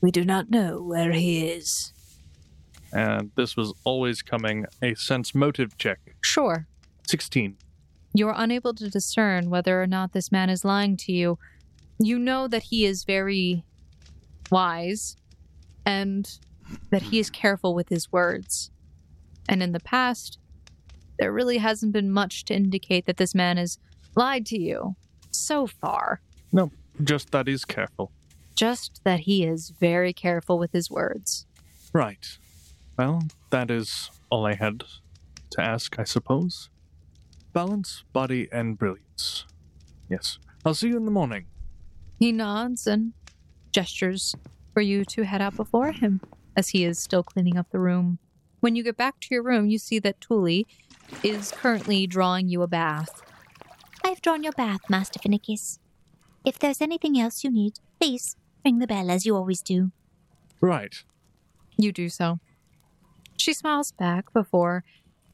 We do not know where he is. And this was always coming a sense motive check. Sure. 16. You're unable to discern whether or not this man is lying to you. You know that he is very wise and that he is careful with his words. And in the past, there really hasn't been much to indicate that this man has lied to you so far. No, just that he's careful. Just that he is very careful with his words. Right. Well, that is all I had to ask, I suppose. Balance, body, and brilliance. Yes. I'll see you in the morning. He nods and gestures for you to head out before him as he is still cleaning up the room. When you get back to your room, you see that Tuli is currently drawing you a bath. I've drawn your bath, Master Finicus. If there's anything else you need, please ring the bell as you always do. Right. You do so. She smiles back before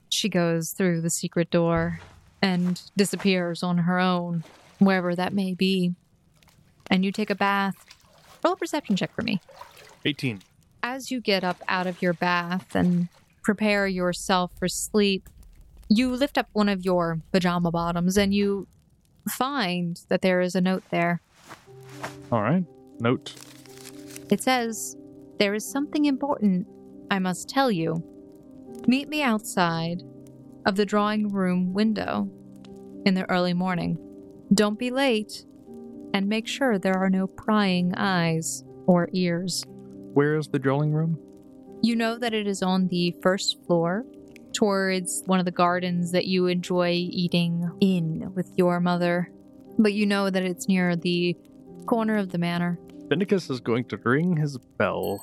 she goes through the secret door and disappears on her own, wherever that may be. And you take a bath. Roll a perception check for me. 18. As you get up out of your bath and prepare yourself for sleep, you lift up one of your pajama bottoms and you find that there is a note there. All right. Note. It says, There is something important I must tell you. Meet me outside of the drawing room window in the early morning. Don't be late, and make sure there are no prying eyes or ears. Where is the drawing room? You know that it is on the first floor towards one of the gardens that you enjoy eating in with your mother, but you know that it's near the corner of the manor. Finicus is going to ring his bell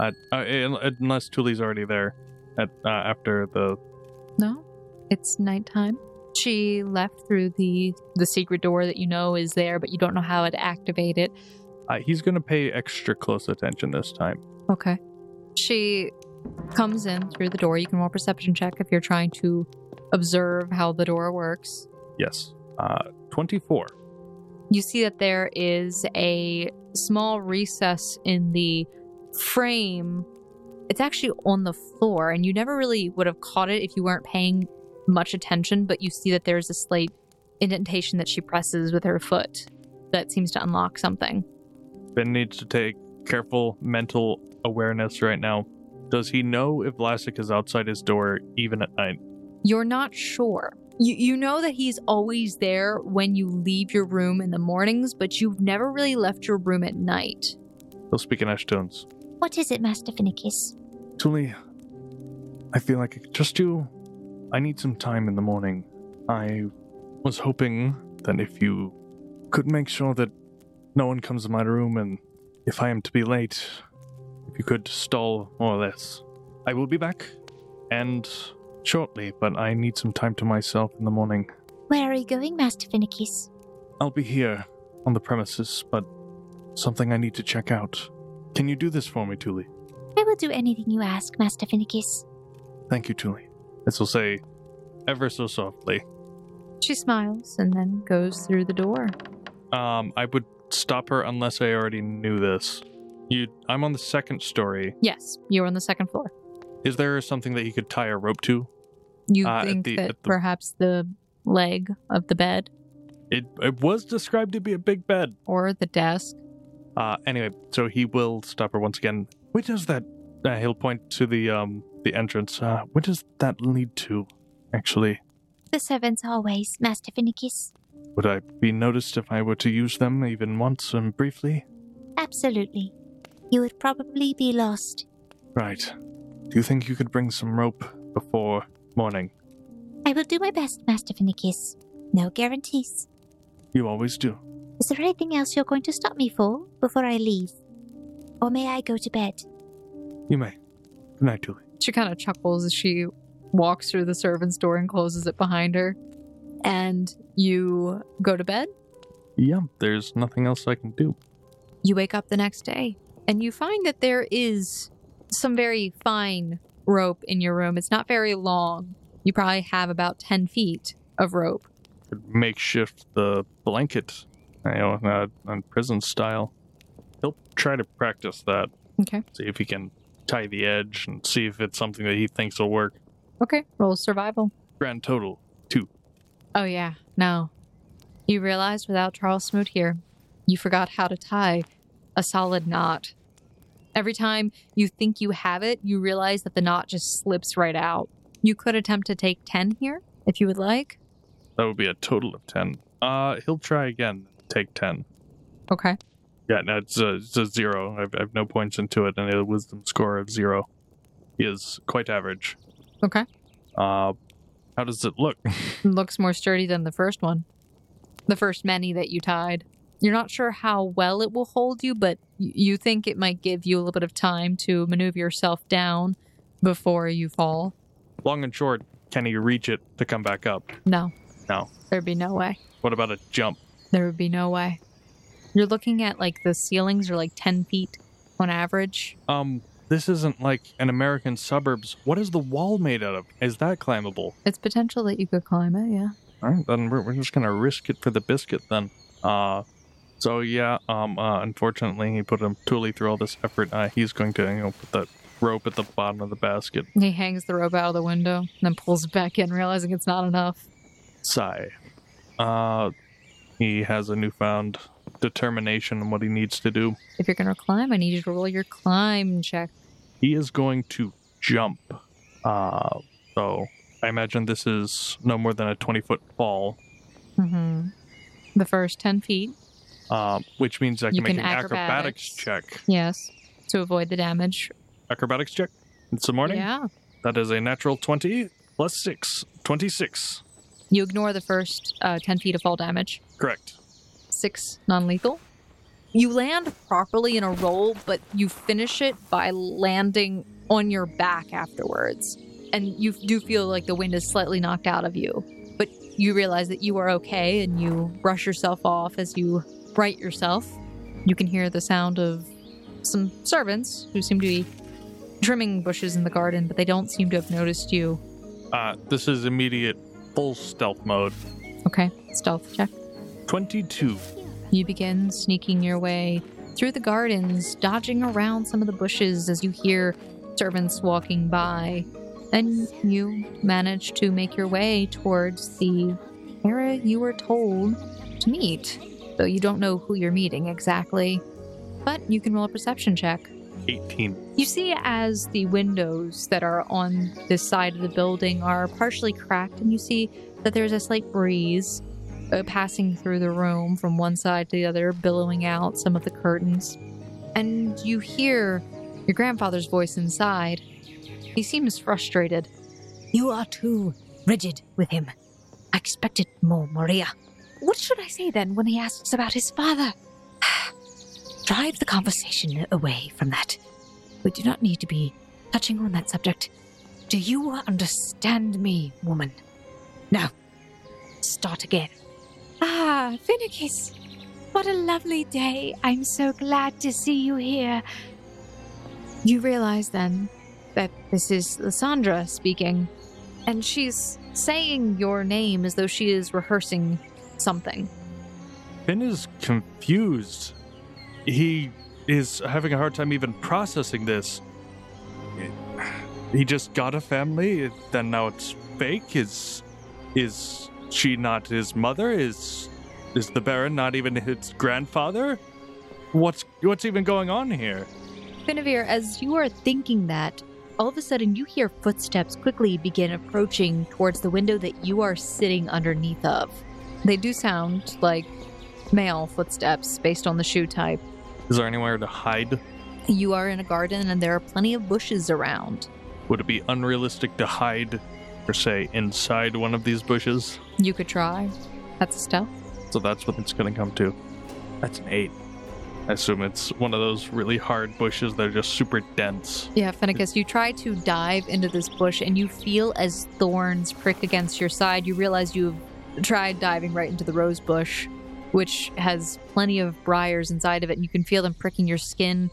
Uh, uh, unless Tuli's already there at uh, after the. No, it's nighttime. She left through the the secret door that you know is there, but you don't know how to activate it. Uh, he's going to pay extra close attention this time. Okay. She comes in through the door. You can roll perception check if you're trying to observe how the door works. Yes. Uh, 24. You see that there is a small recess in the frame. It's actually on the floor, and you never really would have caught it if you weren't paying much attention, but you see that there's a slight indentation that she presses with her foot that seems to unlock something. Ben needs to take careful mental awareness right now. Does he know if Vlasic is outside his door even at night? You're not sure. You, you know that he's always there when you leave your room in the mornings, but you've never really left your room at night. He'll speak in Ashtones. What is it, Master Finicus? Tuli, I feel like I could trust you. I need some time in the morning. I was hoping that if you could make sure that no one comes to my room and if I am to be late, if you could stall more or less. I will be back. And shortly, but I need some time to myself in the morning. Where are you going, Master Finicus? I'll be here on the premises, but something I need to check out. Can you do this for me, Tuli? I will do anything you ask, Master Finicus. Thank you, Tuli. This will say ever so softly. She smiles and then goes through the door. Um, I would stop her unless I already knew this. You, I'm on the second story. Yes, you're on the second floor. Is there something that you could tie a rope to? You Uh, think the- that the- perhaps the leg of the bed It, it was described to be a big bed. or the desk. Uh, anyway, so he will stop her once again. Where does that? Uh, he'll point to the um the entrance. Uh, where does that lead to? Actually, The servants always, Master Finicus. would I be noticed if I were to use them even once and briefly? Absolutely. You would probably be lost. Right. Do you think you could bring some rope before morning? I will do my best, Master Finicus. No guarantees. You always do. Is there anything else you're going to stop me for before I leave? Or may I go to bed? You may. Good night, Julie. She kind of chuckles as she walks through the servant's door and closes it behind her. And you go to bed. Yeah, there's nothing else I can do. You wake up the next day and you find that there is some very fine rope in your room. It's not very long. You probably have about 10 feet of rope. Could makeshift the blanket, you know, uh, on prison style. He'll try to practice that. Okay. See if he can tie the edge and see if it's something that he thinks will work. Okay. Roll survival. Grand total two. Oh, yeah. No. You realized without Charles Smoot here, you forgot how to tie a solid knot. Every time you think you have it, you realize that the knot just slips right out. You could attempt to take 10 here if you would like. That would be a total of ten. Uh, he'll try again. Take ten. Okay. Yeah, no, it's a, it's a zero. I've, I've no points into it, and a wisdom score of zero. Is quite average. Okay. Uh, how does it look? looks more sturdy than the first one. The first many that you tied. You're not sure how well it will hold you, but you think it might give you a little bit of time to maneuver yourself down before you fall. Long and short, can you reach it to come back up? No. No. There'd be no way. What about a jump? There would be no way. You're looking at like the ceilings are like 10 feet on average. Um, this isn't like an American suburbs. What is the wall made out of? Is that climbable? It's potential that you could climb it, yeah. All right, then we're, we're just gonna risk it for the biscuit then. Uh, so yeah, um, uh, unfortunately, he put him Tuli through all this effort. Uh, he's going to you know put that rope at the bottom of the basket. He hangs the rope out of the window and then pulls it back in, realizing it's not enough. Sigh. Uh, he has a newfound determination and what he needs to do. If you're gonna climb, I need you to roll your climb check. He is going to jump. Uh, so I imagine this is no more than a twenty foot fall. Mm-hmm. The first 10 feet, Um, which means I can You make can an acrobatics. acrobatics. check. yes, to avoid the damage. Acrobatics check. It's the morning. Yeah. That is a natural 20 plus 6. 26. You ignore the first uh, 10 feet of fall damage. Correct. Six non lethal. You land properly in a roll, but you finish it by landing on your back afterwards. And you do feel like the wind is slightly knocked out of you. But you realize that you are okay and you brush yourself off as you right yourself. You can hear the sound of some servants who seem to be trimming bushes in the garden, but they don't seem to have noticed you. Uh, this is immediate full stealth mode. Okay, stealth check. 22. You begin sneaking your way through the gardens, dodging around some of the bushes as you hear servants walking by. Then you manage to make your way towards the area you were told to meet, though you don't know who you're meeting exactly. But you can roll a perception check. 18. You see, as the windows that are on this side of the building are partially cracked, and you see that there's a slight breeze Uh, passing through the room from one side to the other, billowing out some of the curtains. And you hear your grandfather's voice inside. He seems frustrated. You are too rigid with him. I expected more, Maria. What should I say then when he asks about his father? Drive the conversation away from that. We do not need to be touching on that subject. Do you understand me, woman? Now, start again. Ah, Finicus. What a lovely day. I'm so glad to see you here. You realize then that this is Lysandra speaking, and she's saying your name as though she is rehearsing something. Finn is confused. He is having a hard time even processing this. He just got a family, then now it's fake. Is is she not his mother? Is is the Baron not even his grandfather? What's what's even going on here? Finavir, as you are thinking that, all of a sudden you hear footsteps quickly begin approaching towards the window that you are sitting underneath of. They do sound like male footsteps based on the shoe type. Is there anywhere to hide? You are in a garden and there are plenty of bushes around. Would it be unrealistic to hide, or say, inside one of these bushes? You could try. That's a stealth. So that's what it's going to come to. That's an eight. I assume it's one of those really hard bushes that are just super dense. Yeah, Finicus, you try to dive into this bush and you feel as thorns prick against your side. You realize you've tried diving right into the rose bush, which has plenty of briars inside of it, and you can feel them pricking your skin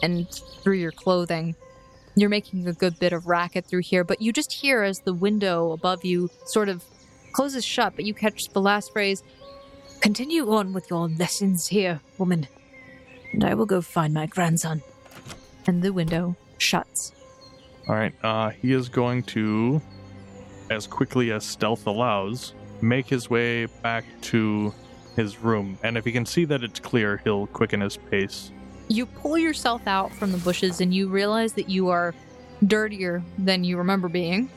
and through your clothing. You're making a good bit of racket through here, but you just hear as the window above you sort of closes shut, but you catch the last phrase Continue on with your lessons here, woman. And I will go find my grandson. and the window shuts. All right, uh, he is going to, as quickly as stealth allows, make his way back to his room. And if he can see that it's clear, he'll quicken his pace. You pull yourself out from the bushes and you realize that you are dirtier than you remember being.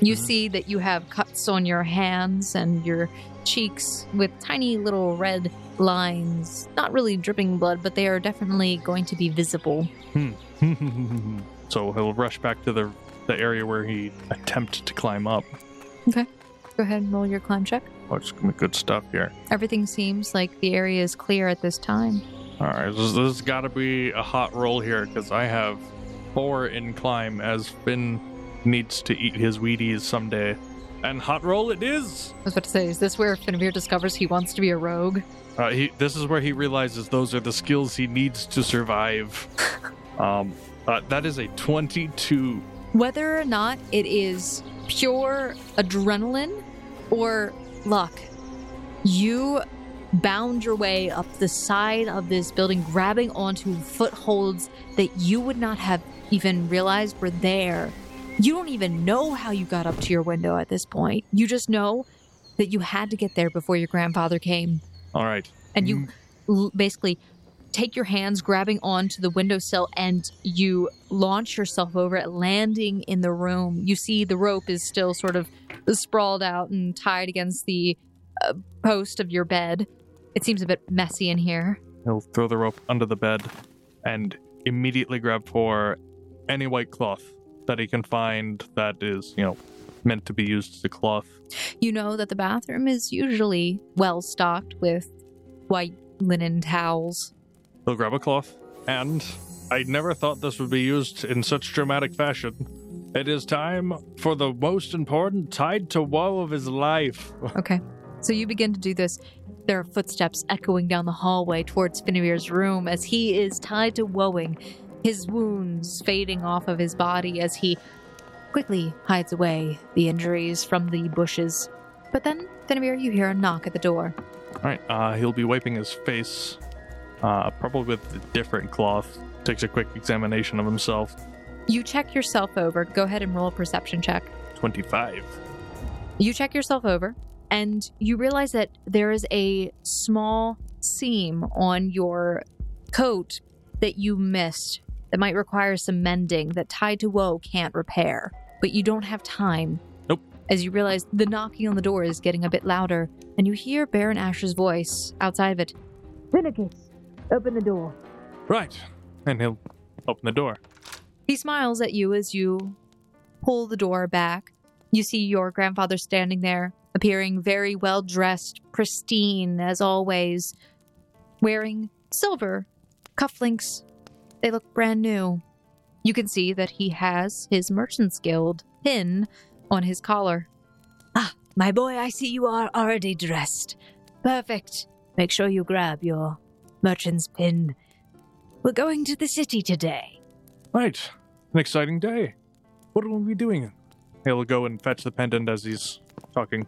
You Mhm. see that you have cuts on your hands and your cheeks with tiny little red lines. Not really dripping blood, but they are definitely going to be visible. so he'll rush back to the the area where he attempted to climb up. Okay. Go ahead and roll your climb check. Oh, it's gonna be good stuff here. Everything seems like the area is clear at this time. All right, this, this has got to be a hot roll here because I have four in climb as Finn needs to eat his Wheaties someday. And hot roll it is. I was about to say, is this where Finavir discovers he wants to be a rogue? Uh, he, this is where he realizes those are the skills he needs to survive. um, uh, that is a 22. Whether or not it is pure adrenaline or luck, you bound your way up the side of this building, grabbing onto footholds that you would not have even realized were there. You don't even know how you got up to your window at this point. You just know that you had to get there before your grandfather came. All right. And you l- basically take your hands grabbing onto the windowsill and you launch yourself over it, landing in the room. You see the rope is still sort of sprawled out and tied against the uh, post of your bed. It seems a bit messy in here. He'll throw the rope under the bed and immediately grab for any white cloth that he can find that is, you know, meant to be used as a cloth. You know that the bathroom is usually well stocked with white linen towels. he'll grab a cloth, and I never thought this would be used in such dramatic fashion. It is time for the most important tide to woe of his life. Okay. So you begin to do this. There are footsteps echoing down the hallway towards Finavir's room as he is tied to woeing, his wounds fading off of his body as he quickly hides away the injuries from the bushes. But then, Finavir, you hear a knock at the door. All right, uh, he'll be wiping his face, uh, probably with a different cloth. Takes a quick examination of himself. You check yourself over. Go ahead and roll a perception check. 25. You check yourself over, and you realize that there is a small seam on your coat that you missed that might require some mending that Tied to Woe can't repair. But you don't have time. Nope. As you realize the knocking on the door is getting a bit louder, and you hear Baron Asher's voice outside of it. Finicus, open the door. Right. And he'll open the door. He smiles at you as you pull the door back. You see your grandfather standing there, appearing very well dressed, pristine as always, wearing silver cufflinks. They look brand new. You can see that he has his Merchant's Guild pin on his collar. Ah, my boy, I see you are already dressed. Perfect. Make sure you grab your merchant's pin. We're going to the city today. Right. An exciting day. What will we be doing? He'll go and fetch the pendant as he's talking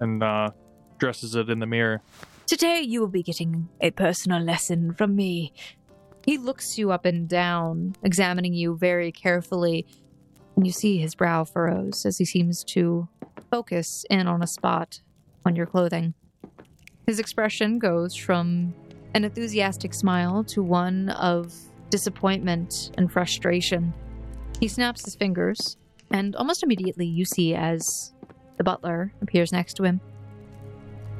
and uh, dresses it in the mirror. Today you will be getting a personal lesson from me. He looks you up and down, examining you very carefully, and you see his brow furrows as he seems to focus in on a spot on your clothing. His expression goes from an enthusiastic smile to one of disappointment and frustration. He snaps his fingers, and almost immediately you see as the butler appears next to him.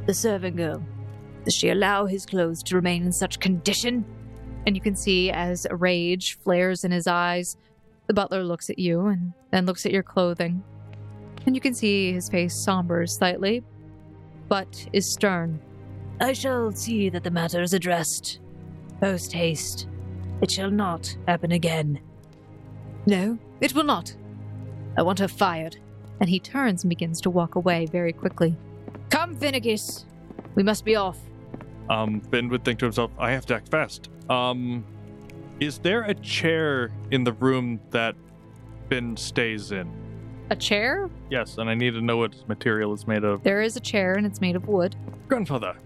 The servant girl. Does she allow his clothes to remain in such condition? And you can see as rage flares in his eyes, the butler looks at you and then looks at your clothing. And you can see his face sombers slightly, but is stern. I shall see that the matter is addressed. Post haste. It shall not happen again. No, it will not. I want her fired. And he turns and begins to walk away very quickly. Come, Finicus. We must be off. Um, Ben would think to himself, I have to act fast. Um, is there a chair in the room that Ben stays in? A chair? Yes, and I need to know what material it's made of. There is a chair and it's made of wood. Grandfather,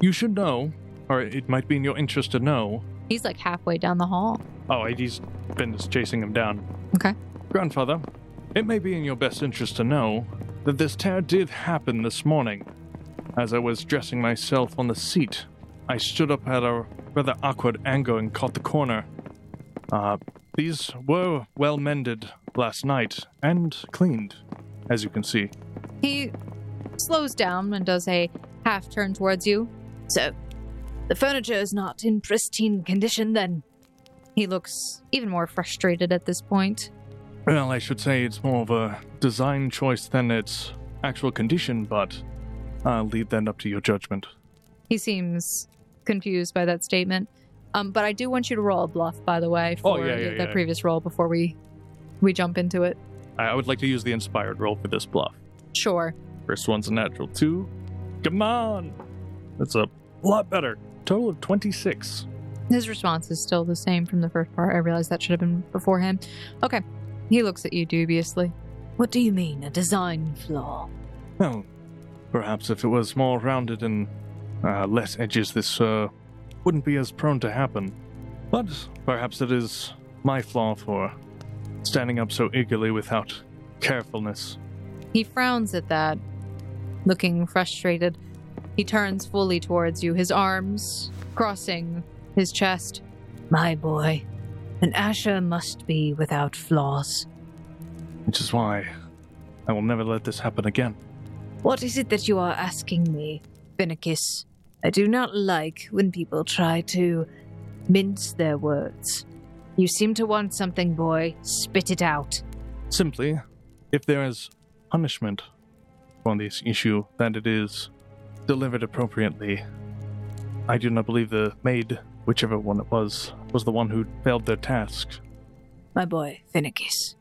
you should know, or it might be in your interest to know. He's like halfway down the hall. Oh, he's Ben is chasing him down. Okay. Grandfather, it may be in your best interest to know that this tear did happen this morning. As I was dressing myself on the seat, I stood up at a rather awkward angle and caught the corner. Uh, these were well mended last night and cleaned, as you can see. He slows down and does a half turn towards you. So, the furniture is not in pristine condition then? He looks even more frustrated at this point. Well, I should say it's more of a design choice than its actual condition, but I'll leave that up to your judgment. He seems confused by that statement. Um, but I do want you to roll a bluff, by the way, Oh, for yeah, yeah, the yeah. previous roll before we we jump into it. I I would like to use the inspired roll for this bluff. Sure. First one's a natural two. Come on! That's a lot better. Total of 26. His response is still the same from the first part. I realize that should have been beforehand. Okay. He looks at you dubiously. What do you mean, a design flaw? Well, perhaps if it was more rounded and uh, less edges, this uh, wouldn't be as prone to happen. But perhaps it is my flaw for standing up so eagerly without carefulness. He frowns at that, looking frustrated. He turns fully towards you, his arms crossing his chest. My boy, an Asher must be without flaws. Which is why I will never let this happen again. What is it that you are asking me, Finicus? I do not like when people try to mince their words. You seem to want something, boy. Spit it out. Simply, if there is punishment on this issue, that it is delivered appropriately. I do not believe the maid, whichever one it was, was the one who failed their task. My boy, Finicus,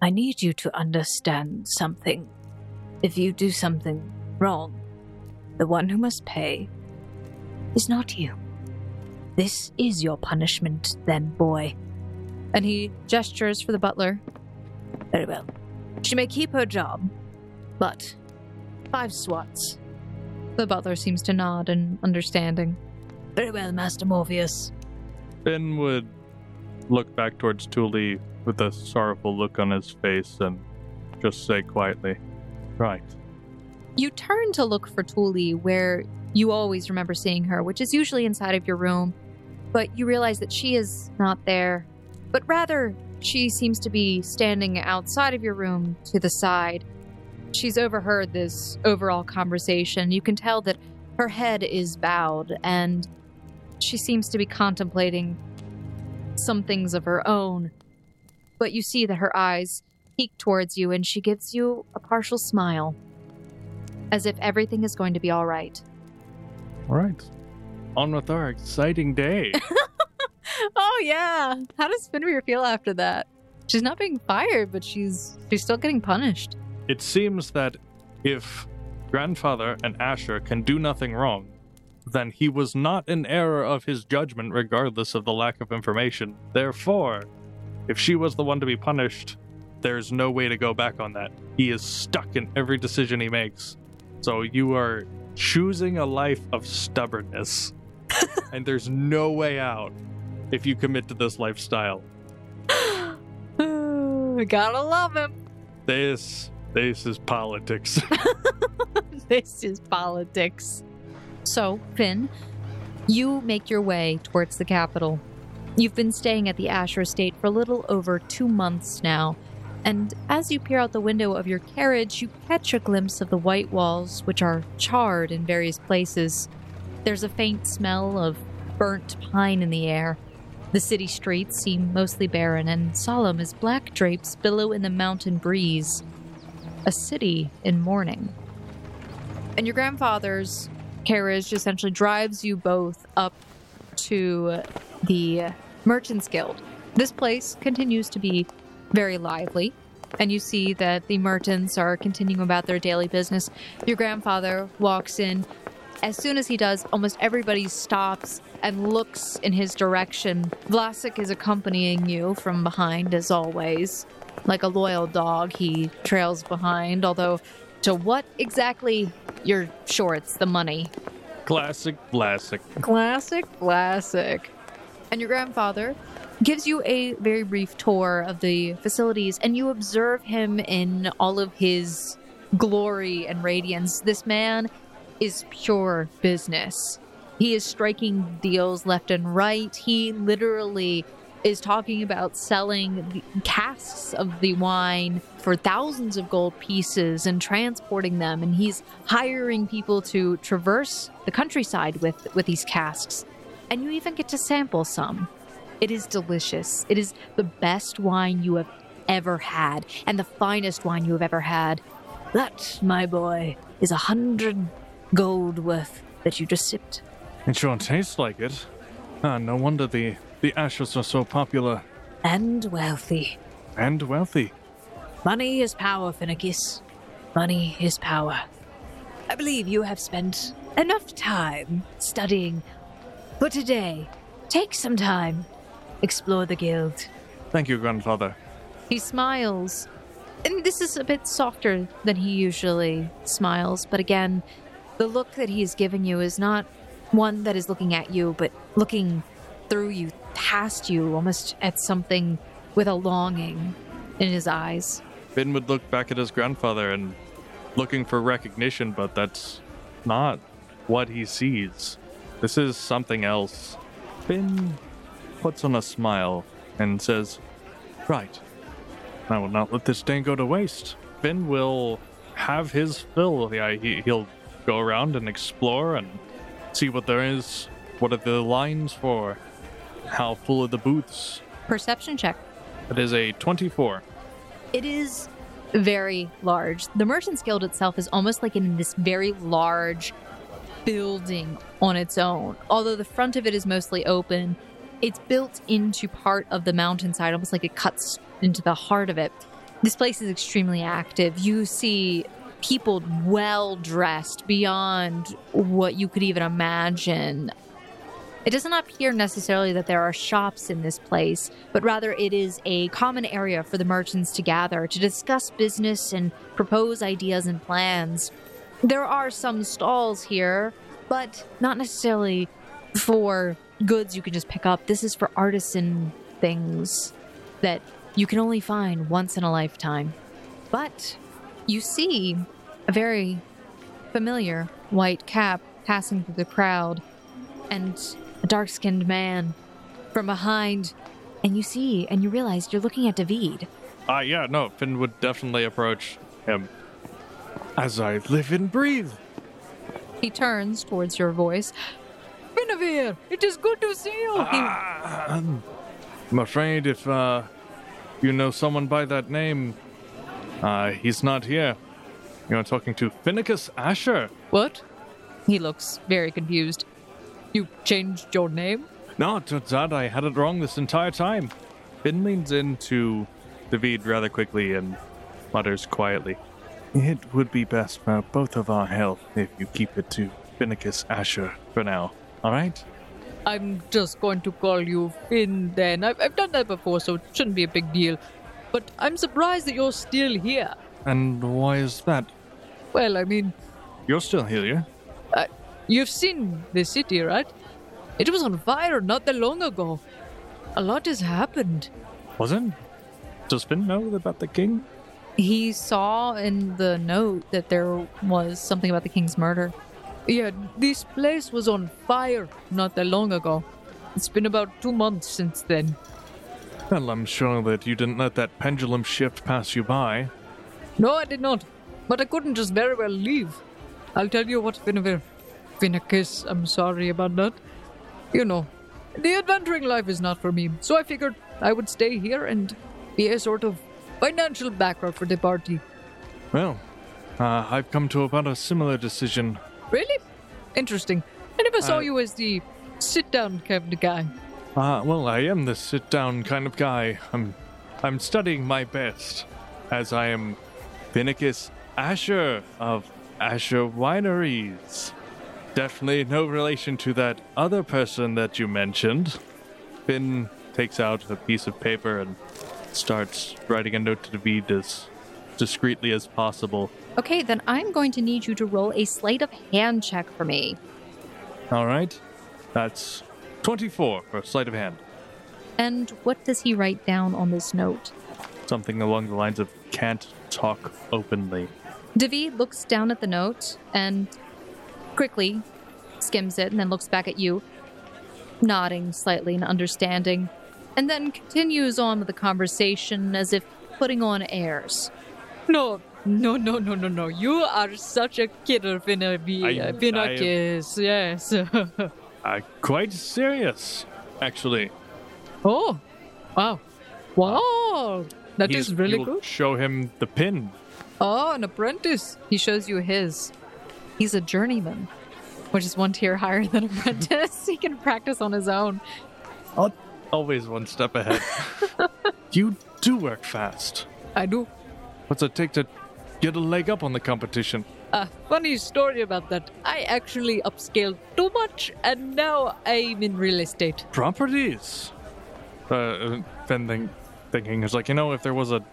I need you to understand something. If you do something wrong, the one who must pay is not you. This is your punishment, then, boy. And he gestures for the butler. Very well. She may keep her job, but five swats. The butler seems to nod in understanding. Very well, Master Morpheus. Ben would look back towards Tuli with a sorrowful look on his face and just say quietly, Right. You turn to look for Tuli where you always remember seeing her, which is usually inside of your room, but you realize that she is not there, but rather she seems to be standing outside of your room to the side. She's overheard this overall conversation. You can tell that her head is bowed and she seems to be contemplating some things of her own. But you see that her eyes peek towards you and she gives you a partial smile, as if everything is going to be all right. All right. On with our exciting day. oh yeah. How does Finavir feel after that? She's not being fired, but she's she's still getting punished. it seems that if grandfather and Asher can do nothing wrong, then he was not in error of his judgment regardless of the lack of information. Therefore, if she was the one to be punished, there's no way to go back on that. He is stuck in every decision he makes. So you are choosing a life of stubbornness. and there's no way out if you commit to this lifestyle. Gotta love him. This this is politics. this is politics. So, Finn, you make your way towards the capital. You've been staying at the Asher estate for a little over two months now, and as you peer out the window of your carriage, you catch a glimpse of the white walls, which are charred in various places. There's a faint smell of burnt pine in the air. The city streets seem mostly barren and solemn as black drapes billow in the mountain breeze. A city in mourning. And your grandfather's carriage essentially drives you both up to the Merchants Guild. This place continues to be very lively, and you see that the merchants are continuing about their daily business. Your grandfather walks in. As soon as he does, almost everybody stops and looks in his direction. Vlasic is accompanying you from behind, as always. Like a loyal dog, he trails behind, although to what exactly, you're sure it's the money. classic, classic. Classic, classic. And your grandfather gives you a very brief tour of the facilities, and you observe him in all of his glory and radiance. This man is pure business. He is striking deals left and right. He literally is talking about selling casks of the wine for thousands of gold pieces and transporting them. And he's hiring people to traverse the countryside with with these casks. And you even get to sample some. It is delicious. It is the best wine you have ever had and the finest wine you have ever had. That, my boy, is a hundred gold worth that you just sipped. It sure tastes like it. Ah, no wonder the, the Ashers are so popular And wealthy. and wealthy. Money is power, Finicus. Money is power. I believe you have spent enough time studying. For today, take some time. Explore the guild. Thank you, grandfather. He smiles. And this is a bit softer than he usually smiles, but again, the look that he's given you is not one that is looking at you, but looking through you, past you, almost at something with a longing in his eyes. Finn would look back at his grandfather and looking for recognition, but that's not what he sees. This is something else. Finn puts on a smile and says, Right. I will not let this day go to waste. Finn will have his fill. Yeah, he, he'll go around and explore and see what there is. What are the lines for? How full are the booths? Perception check. It is a 24. It is very large. The Merchants Guild itself is almost like in this very large building on its own. Although the front of it is mostly open, it's built into part of the mountainside, almost like it cuts into the heart of it. This place is extremely active. You see people well dressed beyond what you could even imagine. It does not appear necessarily that there are shops in this place, but rather it is a common area for the merchants to gather to discuss business and propose ideas and plans. There are some stalls here, but not necessarily for goods you can just pick up. This is for artisan things that you can only find once in a lifetime. But you see a very familiar white cap passing through the crowd and a dark skinned man from behind. And you see and you realize you're looking at David. Ah, yeah, no, Finn would definitely approach him. As I live and breathe. He turns towards your voice. Finavir, it is good to see you. He- Ah, um, I'm afraid if uh, you know someone by that name, uh, he's not here. You're talking to Finicus Asher. what? He looks very confused. You changed your name? No, turns out I had it wrong this entire time. Finn leans into David rather quickly and mutters quietly. It would be best for both of our health if you keep it to Finicus Asher for now. All right? I'm just going to call you Finn then. I've, I've done that before, so it shouldn't be a big deal. But I'm surprised that you're still here. And why is that? Well, I mean, You're still here. uh, you've seen the city, right? It was on fire not that long ago. A lot has happened. Was it? Does Finn know about the king? He saw in the note that there was something about the king's murder. Yeah, this place was on fire not that long ago. It's been about two months since then. Well, I'm sure that you didn't let that pendulum shift pass you by. No, I did not. But I couldn't just very well leave. I'll tell you what, Finicus, I'm sorry about that. You know, the adventuring life is not for me, so I figured I would stay here and be a sort of financial backer for the party. Well, uh, I've come to about a similar decision. Really? Interesting. I never saw Uh, you as the sit down kind of guy. Uh, well, I am the sit-down kind of guy. I'm, I'm studying my best, as I am Finicus Asher of Asher Wineries. Definitely no relation to that other person that you mentioned. Finn takes out a piece of paper and starts writing a note to David as discreetly as possible. Okay, then I'm going to need you to roll a sleight of hand check for me. All right, that's 24 for sleight of hand. And what does he write down on this note? Something along the lines of "can't talk openly." David looks down at the note and quickly skims it and then looks back at you, nodding slightly in understanding, and then continues on with the conversation as if putting on airs. No, no, no, no, no, no. You are such a kidder, Finnaby. I- Finicus, yes. Uh, quite serious, actually. oh, wow. Wow. That is He's- really you'll good. Show him the pin. Oh, an apprentice. He shows you his. He's a journeyman, which is one tier higher than apprentice. he can practice on his own. Always one step ahead. you do work fast. I do. What's it take to get a leg up on the competition? A funny story about that. I actually upscaled too much, and now I'm in real estate. Properties. Uh, Finn think, thinking is like, you know, if there was a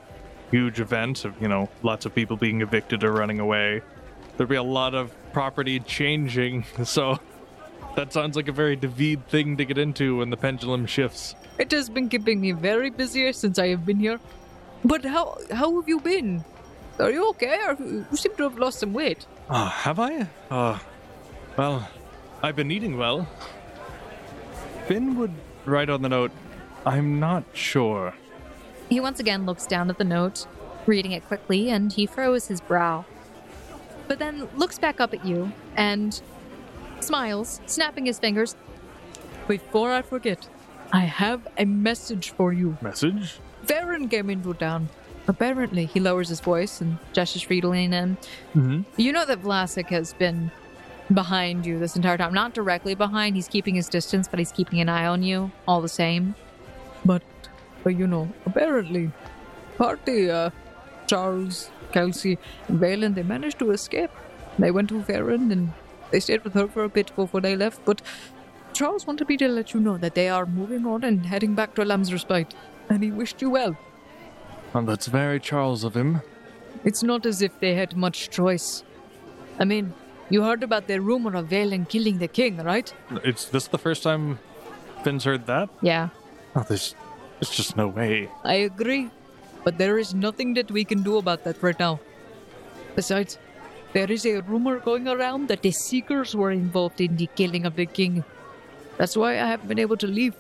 huge event of, you know, lots of people being evicted or running away, there'd be a lot of property changing. So that sounds like a very David thing to get into when the pendulum shifts. It has been keeping me very busy since I have been here. But how how have you been? Are you okay? Or you seem to have lost some weight. Ah, have I? Uh, well, I've been eating well. Finn would write on the note, I'm not sure. He once again looks down at the note, reading it quickly, and he furrows his brow. But then looks back up at you and smiles, snapping his fingers. Before I forget, I have a message for you. Message? Varen came into town. Apparently, he lowers his voice and gestures for you to lean in. Mm-hmm. You know that Vlasic has been behind you this entire time. Not directly behind, he's keeping his distance, but he's keeping an eye on you all the same. But, but you know, apparently, party, uh, Charles, Kelsey, and Valen, they managed to escape. They went to Farron and they stayed with her for a bit before they left, but Charles wanted me to let you know that they are moving on and heading back to Lamb's Respite, and he wished you well. And that's very Charles of him. It's not as if they had much choice. I mean, you heard about the rumor of Valen killing the king, right? It's this the first time Finn's heard that? Yeah. Oh, there's, there's just no way. I agree, but there is nothing that we can do about that right now. Besides, there is a rumor going around that the Seekers were involved in the killing of the king. That's why I haven't been able to leave,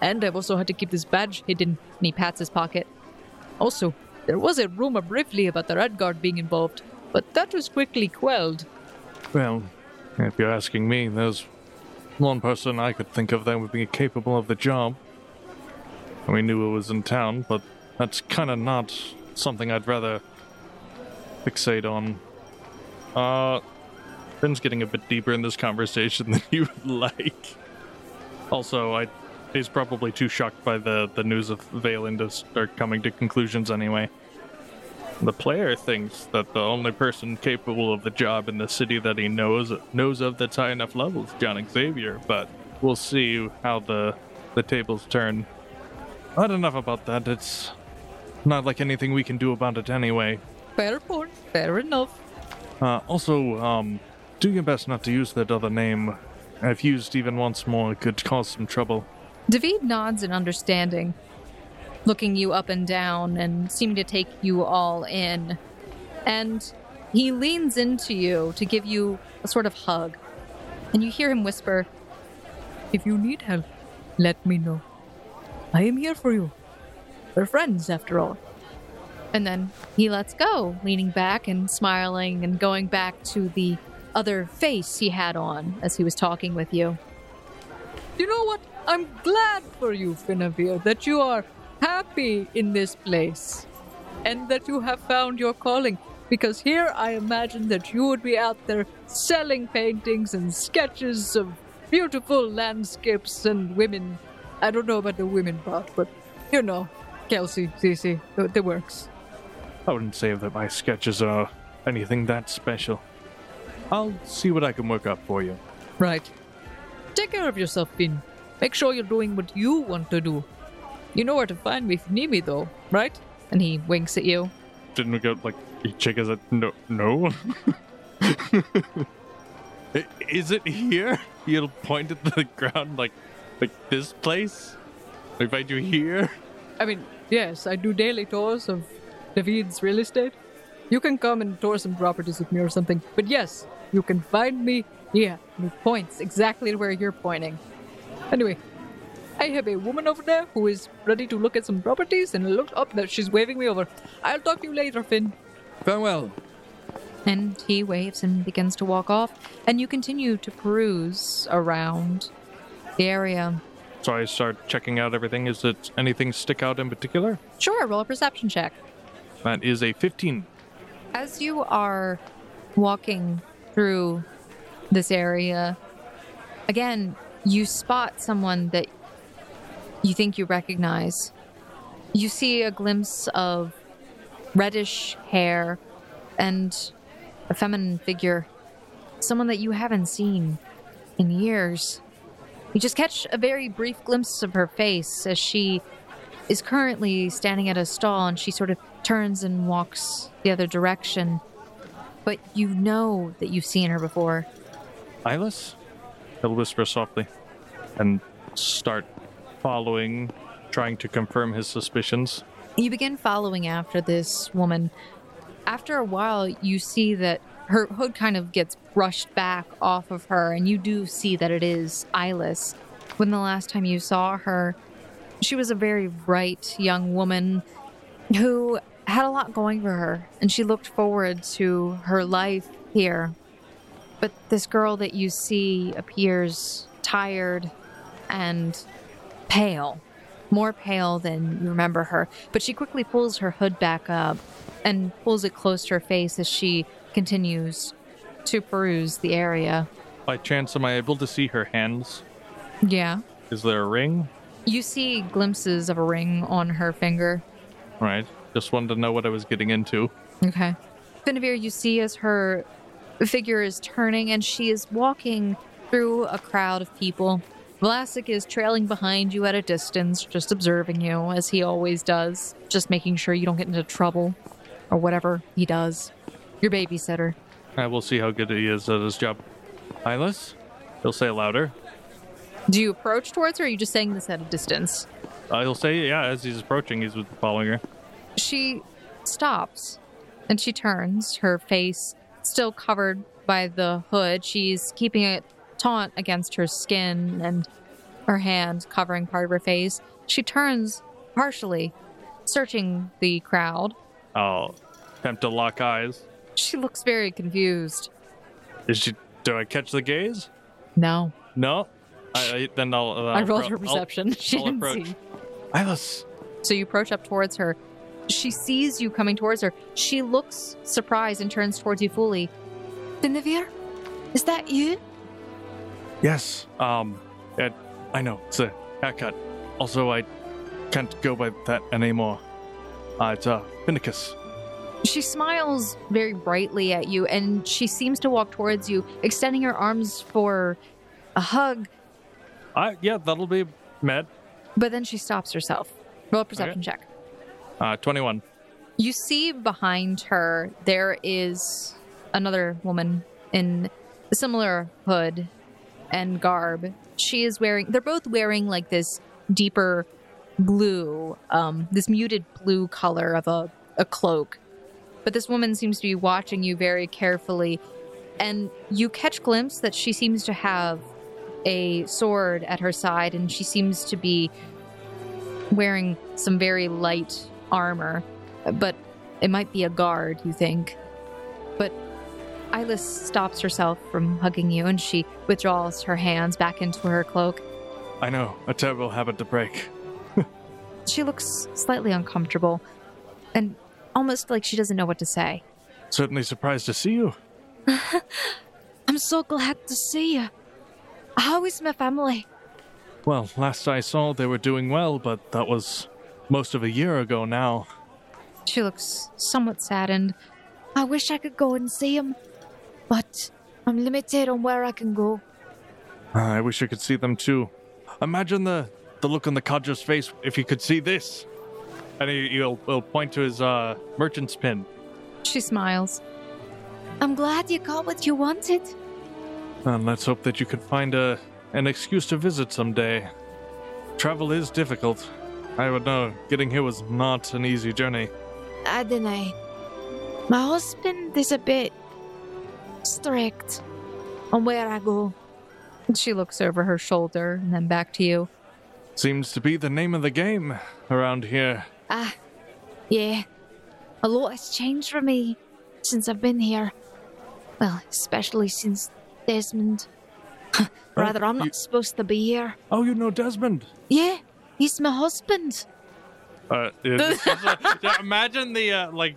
and I've also had to keep this badge hidden. And he pats his pocket. Also, there was a rumor briefly about the Red Guard being involved, but that was quickly quelled. Well, if you're asking me, there's one person I could think of that would be capable of the job. We knew it was in town, but that's kind of not something I'd rather fixate on. Uh, Finn's getting a bit deeper in this conversation than you would like. Also, I he's probably too shocked by the, the news of Valen to start coming to conclusions anyway. The player thinks that the only person capable of the job in the city that he knows knows of that's high enough level is John Xavier, but we'll see how the the tables turn. Not enough about that. It's not like anything we can do about it anyway. Fair point. Fair enough. Uh, also, um, do your best not to use that other name. If used even once more, it could cause some trouble. David nods in understanding, looking you up and down and seeming to take you all in. And he leans into you to give you a sort of hug. And you hear him whisper, If you need help, let me know. I am here for you. We're friends, after all. And then he lets go, leaning back and smiling and going back to the other face he had on as he was talking with you. You know what? I'm glad for you, Finavir, that you are happy in this place and that you have found your calling. Because here I imagine that you would be out there selling paintings and sketches of beautiful landscapes and women. I don't know about the women part, but you know, Kelsey, Cece, the, the works. I wouldn't say that my sketches are anything that special. I'll see what I can work up for you. Right. Take care of yourself, Finn. Make sure you're doing what you want to do. You know where to find me if you need me, though, right? And he winks at you. Didn't we go like he check is no no? Is it here? He'll point at the ground like like this place? If I do here? I mean, yes, I do daily tours of David's real estate. You can come and tour some properties with me or something. But yes, you can find me here. And he points exactly where you're pointing. Anyway, I have a woman over there who is ready to look at some properties and look up that she's waving me over. I'll talk to you later, Finn. Farewell. And he waves and begins to walk off. And you continue to peruse around the area. So I start checking out everything. Is it anything stick out in particular? Sure, roll a perception check. That is a 15. As you are walking through this area, again, you spot someone that you think you recognize. You see a glimpse of reddish hair and a feminine figure, someone that you haven't seen in years. You just catch a very brief glimpse of her face as she is currently standing at a stall and she sort of turns and walks the other direction. But you know that you've seen her before. Eyeless? He'll whisper softly and start following, trying to confirm his suspicions. You begin following after this woman. After a while, you see that her hood kind of gets brushed back off of her, and you do see that it is eyeless. When the last time you saw her, she was a very bright young woman who had a lot going for her, and she looked forward to her life here. But this girl that you see appears tired and pale, more pale than you remember her. But she quickly pulls her hood back up and pulls it close to her face as she continues to peruse the area. by chance, am I able to see her hands? Yeah. Is there a ring? You see glimpses of a ring on her finger. Right. Just wanted to know what I was getting into. Okay. Finavir, you see as her figure is turning and she is walking through a crowd of people. Vlasic is trailing behind you at a distance, just observing you, as he always does, just making sure you don't get into trouble or whatever he does. Your babysitter. I will see how good he is at his job. Eyeless? He'll say louder. Do you approach towards her or are you just saying this at a distance? Uh, he'll say, yeah, as he's approaching, he's following her. She stops and she turns, her face still covered by the hood. She's keeping it taut against her skin and her hand covering part of her face. She turns partially, searching the crowd. I'll attempt to lock eyes. She looks very confused. Is she? Do I catch the gaze? No. No. I, I then I'll. Uh, I rolled appro- her I'll- perception. she I'll didn't approach. see. Eyeless. So you approach up towards her. She sees you coming towards her. She looks surprised and turns towards you fully. Finavir? Is that you? Yes. Um. It, I know it's a haircut. Also, I can't go by that anymore. Uh, it's uh Finicus. She smiles very brightly at you and she seems to walk towards you, extending her arms for a hug, I yeah, that'll be met. but then she stops herself. Roll a perception check. Uh, twenty-one. You see behind her there is another woman in a similar hood and garb. She is wearing they're both wearing like this deeper blue, um, this muted blue color of a, a cloak. But this woman seems to be watching you very carefully, and you catch glimpse that she seems to have a sword at her side, and she seems to be wearing some very light armor but it might be a guard, you think. But Eyeless stops herself from hugging you and she withdraws her hands back into her cloak. I know a terrible habit to break. She looks slightly uncomfortable and almost like she doesn't know what to say. Certainly surprised to see you. I'm so glad to see you. How is my family? Well, last I saw, they were doing well, but that was most of a year ago now. She looks somewhat saddened. I wish I could go and see them, but I'm limited on where I can go. Ah, I wish I could see them too. Imagine the the look on the codger's face if he could see this. And he, he'll, he'll point to his uh, merchant's pin. She smiles. I'm glad you got what you wanted. And let's hope that you can find a an excuse to visit someday. Travel is difficult. I would know. Getting here was not an easy journey. I don't know. My husband is a bit strict on where I go. She looks over her shoulder and then back to you. Seems to be the name of the game around here. Ah, yeah. A lot has changed for me since I've been here. Well, especially since Desmond. Rather, I'm not you- supposed to be here. Oh, you know Desmond. Yeah, he's my husband. Uh, it- a- imagine the uh, like.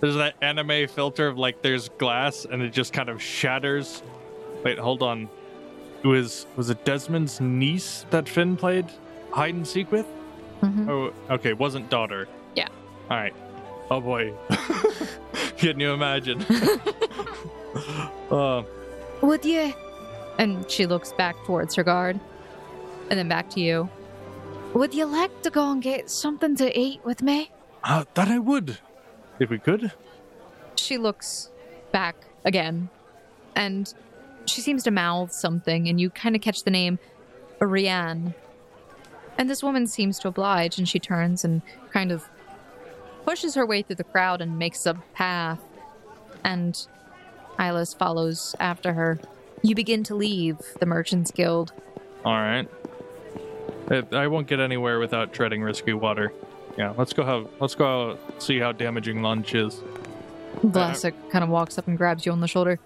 There's that anime filter of like there's glass and it just kind of shatters. Wait, hold on. It was was it Desmond's niece that Finn played hide and seek with? Mhm. Oh, okay, wasn't daughter. Yeah. All right. Oh boy. Can you imagine? uh, Would you? And she looks back towards her guard and then back to you. Would you like to go and get something to eat with me? uh, that I would, if we could. She looks back again and she seems to mouth something, and you kind of catch the name Rianne. And this woman seems to oblige, and she turns and kind of pushes her way through the crowd and makes a path. And Ilis follows after her. You begin to leave the Merchants Guild. All right. I won't get anywhere without treading risky water. Yeah, let's go have let's go out, see how damaging lunch is. Vlasic kind of walks up and grabs you on the shoulder.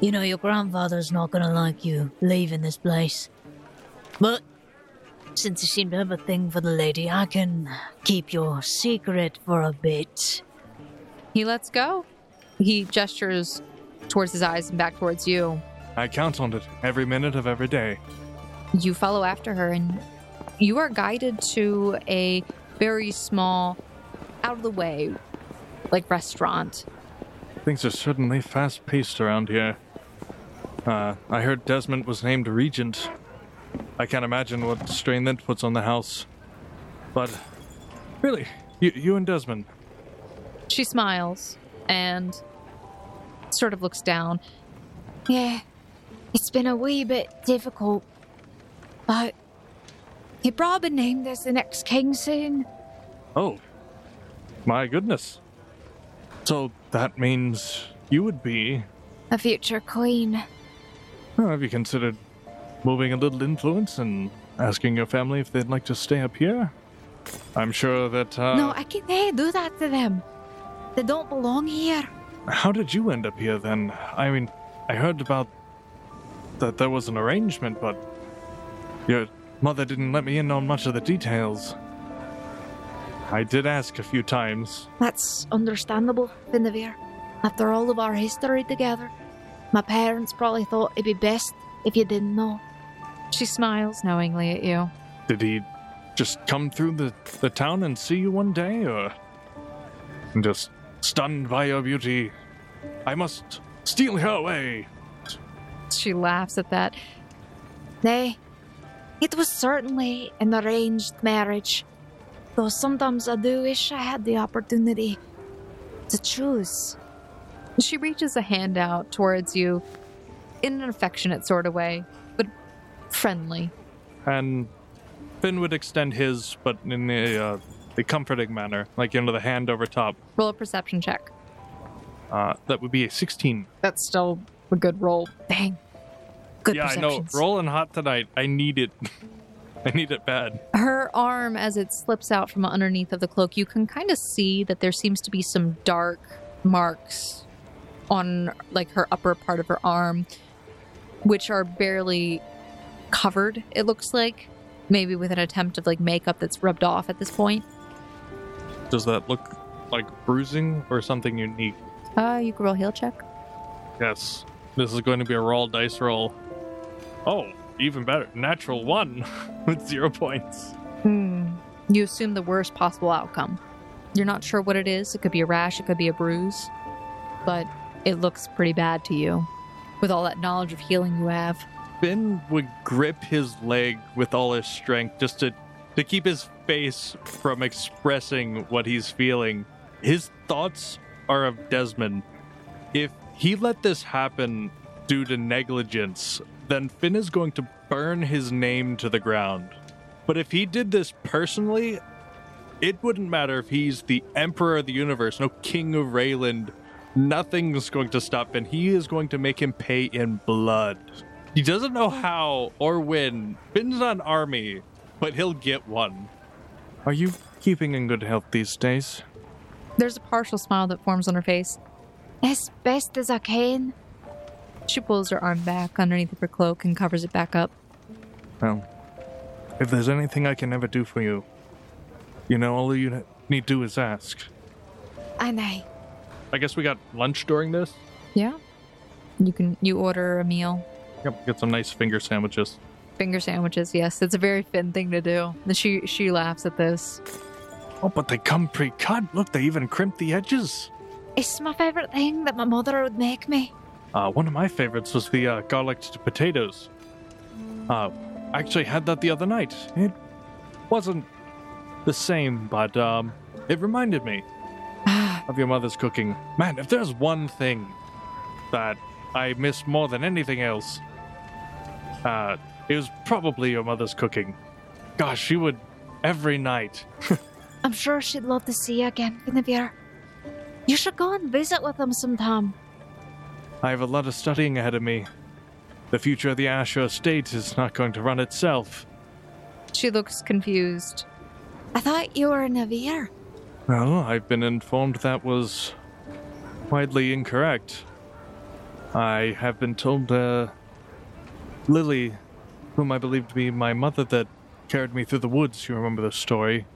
You know, your grandfather's not gonna like you leaving this place. But since you seem to have a thing for the lady, I can keep your secret for a bit. He lets go. He gestures towards his eyes and back towards you. I count on it every minute of every day. You follow after her, and you are guided to a very small, out of the way, like restaurant. Things are certainly fast paced around here. Uh, I heard Desmond was named regent. I can't imagine what strain that puts on the house. But really, you, you and Desmond, She smiles and sort of looks down. Yeah, it's been a wee bit difficult, but he probably named us the next king soon. Oh, my goodness. So that means you would be. A future queen. Well, have you considered moving a little influence and asking your family if they'd like to stay up here? I'm sure that. Uh, no, I can't eh, do that to them. They don't belong here. How did you end up here then? I mean, I heard about that there was an arrangement, but your mother didn't let me in on much of the details. I did ask a few times. That's understandable, Finavir. After all of our history together, my parents probably thought it'd be best if you didn't know. She smiles knowingly at you. Did he just come through the, the town and see you one day, or just stunned by your beauty? I must steal her away. She laughs at that. Nay, it was certainly an arranged marriage. Though sometimes I do wish I had the opportunity to choose. She reaches a hand out towards you in an affectionate sort of way, friendly. And Finn would extend his, but in a, uh, a comforting manner, like you know, the hand over top. Roll a perception check. Uh, that would be a 16. That's still a good roll. Dang. Good yeah, I know. perceptions. Rolling hot tonight. I need it. I need it bad. Her arm, as it slips out from underneath of the cloak, you can kind of see that there seems to be some dark marks on like her upper part of her arm, which are barely covered, it looks like. Maybe with an attempt of like makeup that's rubbed off at this point. Does that look like bruising or something unique? Uh, you can roll heal check. Yes. This is going to be a roll dice roll. Oh, even better. Natural one with zero points. Hmm. You assume the worst possible outcome. You're not sure what it is. It could be a rash, it could be a bruise, but it looks pretty bad to you with all that knowledge of healing you have. Finn would grip his leg with all his strength just to, to keep his face from expressing what he's feeling. His thoughts are of Desmond. If he let this happen due to negligence, then Finn is going to burn his name to the ground. But if he did this personally, it wouldn't matter if he's the Emperor of the Universe, no King of Rayland. Nothing's going to stop Finn. He is going to make him pay in blood. He doesn't know how or when. Finn's not an army, but he'll get one. Are you keeping in good health these days? There's a partial smile that forms on her face. As best as I can. She pulls her arm back underneath her cloak and covers it back up. Well, if there's anything I can ever do for you, you know, all you need to do is ask. I know. I guess we got lunch during this? Yeah. You can you order a meal. Yep, get some nice finger sandwiches. Finger sandwiches, yes. It's a very Finn thing to do. And She she laughs at this. Oh, but they come pre-cut. Look, they even crimped the edges. It's my favorite thing that my mother would make me. Uh, one of my favorites was the uh, garlic potatoes. Uh, I actually had that the other night. It wasn't the same, but um, it reminded me of your mother's cooking. Man, if there's one thing that I miss more than anything else, uh, it was probably your mother's cooking. Gosh, she would every night. I'm sure she'd love to see you again, Finavir. You should go and visit with them sometime. I have a lot of studying ahead of me. The future of the Asher estate is not going to run itself. She looks confused. I thought you were a Navir. Well, I've been informed that was widely incorrect. I have been told, uh, Lily, whom I believe to be my mother that carried me through the woods, you remember the story.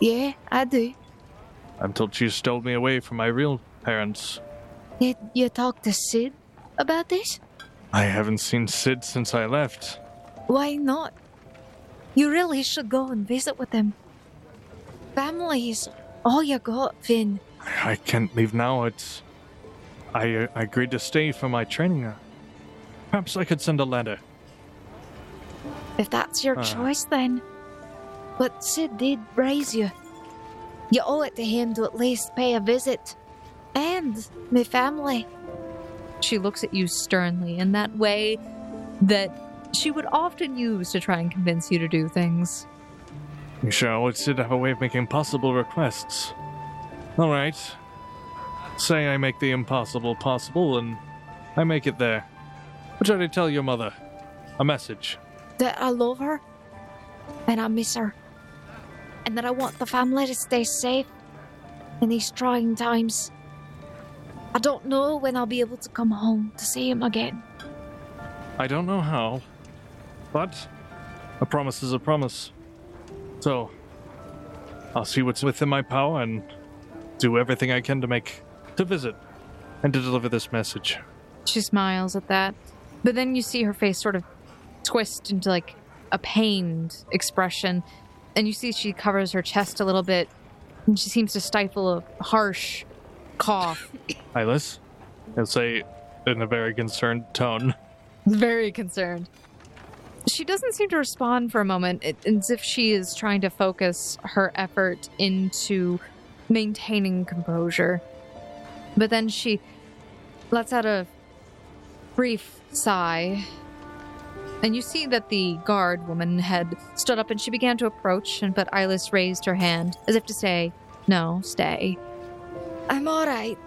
Yeah, I do. I'm told she stole me away from my real parents. Did you talk to Sid about this? I haven't seen Sid since I left. Why not? You really should go and visit with him. Family is all you got, Finn. I can't leave now. It's. I, uh, I agreed to stay for my training. Uh, Perhaps I could send a letter. If that's your Ah. choice, then. But Sid did raise you. You owe it to him to at least pay a visit. And my family. She looks at you sternly in that way that she would often use to try and convince you to do things. You sure always did have a way of making impossible requests. All right. Say I make the impossible possible, and I make it there. What should I tell your mother? A message. That I love her. And I miss her. And that I want the family to stay safe in these trying times. I don't know when I'll be able to come home to see him again. I don't know how, but a promise is a promise. So, I'll see what's within my power and do everything I can to make to visit and to deliver this message. She smiles at that. But then you see her face sort of twist into like a pained expression. And you see she covers her chest a little bit. And she seems to stifle a harsh cough. Eilis, he'll say in a very concerned tone. Very concerned. She doesn't seem to respond for a moment, it, as if she is trying to focus her effort into maintaining composure. But then she lets out a brief sigh. And you see that the guard woman had stood up and she began to approach, and but Eilis raised her hand as if to say, No, stay. I'm all right.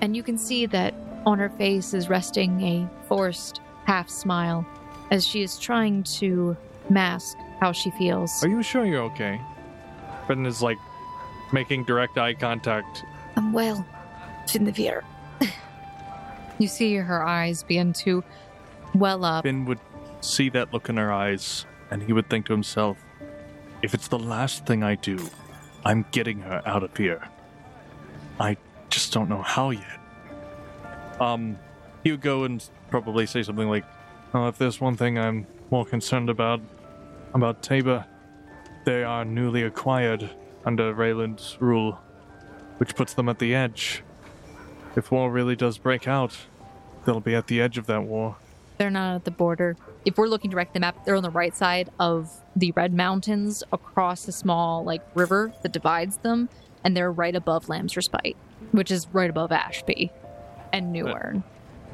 And you can see that on her face is resting a forced half smile as she is trying to mask how she feels. Are you sure you're okay? Brendan is like making direct eye contact. I'm well, Finavir. You see her eyes begin to well up. Finn would see that look in her eyes, and he would think to himself, if it's the last thing I do, I'm getting her out of here. I just don't know how yet. Um, he would go and probably say something like, Oh, if there's one thing I'm more concerned about, about Tabor, they are newly acquired under Rayland's rule, which puts them at the edge. If war really does break out, they'll be at the edge of that war. They're not at the border. If we're looking direct at the map, they're on the right side of the Red Mountains across a small like river that divides them, and they're right above Lamb's Respite, which is right above Ashby and Newern.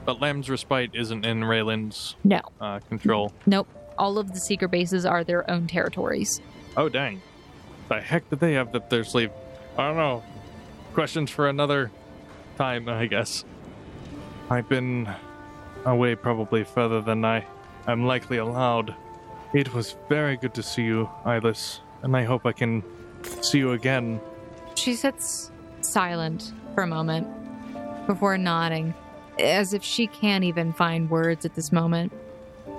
But Lamb's Respite isn't in Rayland's No, uh, control. nope. All of the secret bases are their own territories. Oh, dang. The heck did they have up their sleeve? I don't know. Questions for another time, I guess. I've been away probably further than I am likely allowed. It was very good to see you, Eilis, and I hope I can see you again. She sits silent for a moment before nodding, as if she can't even find words at this moment.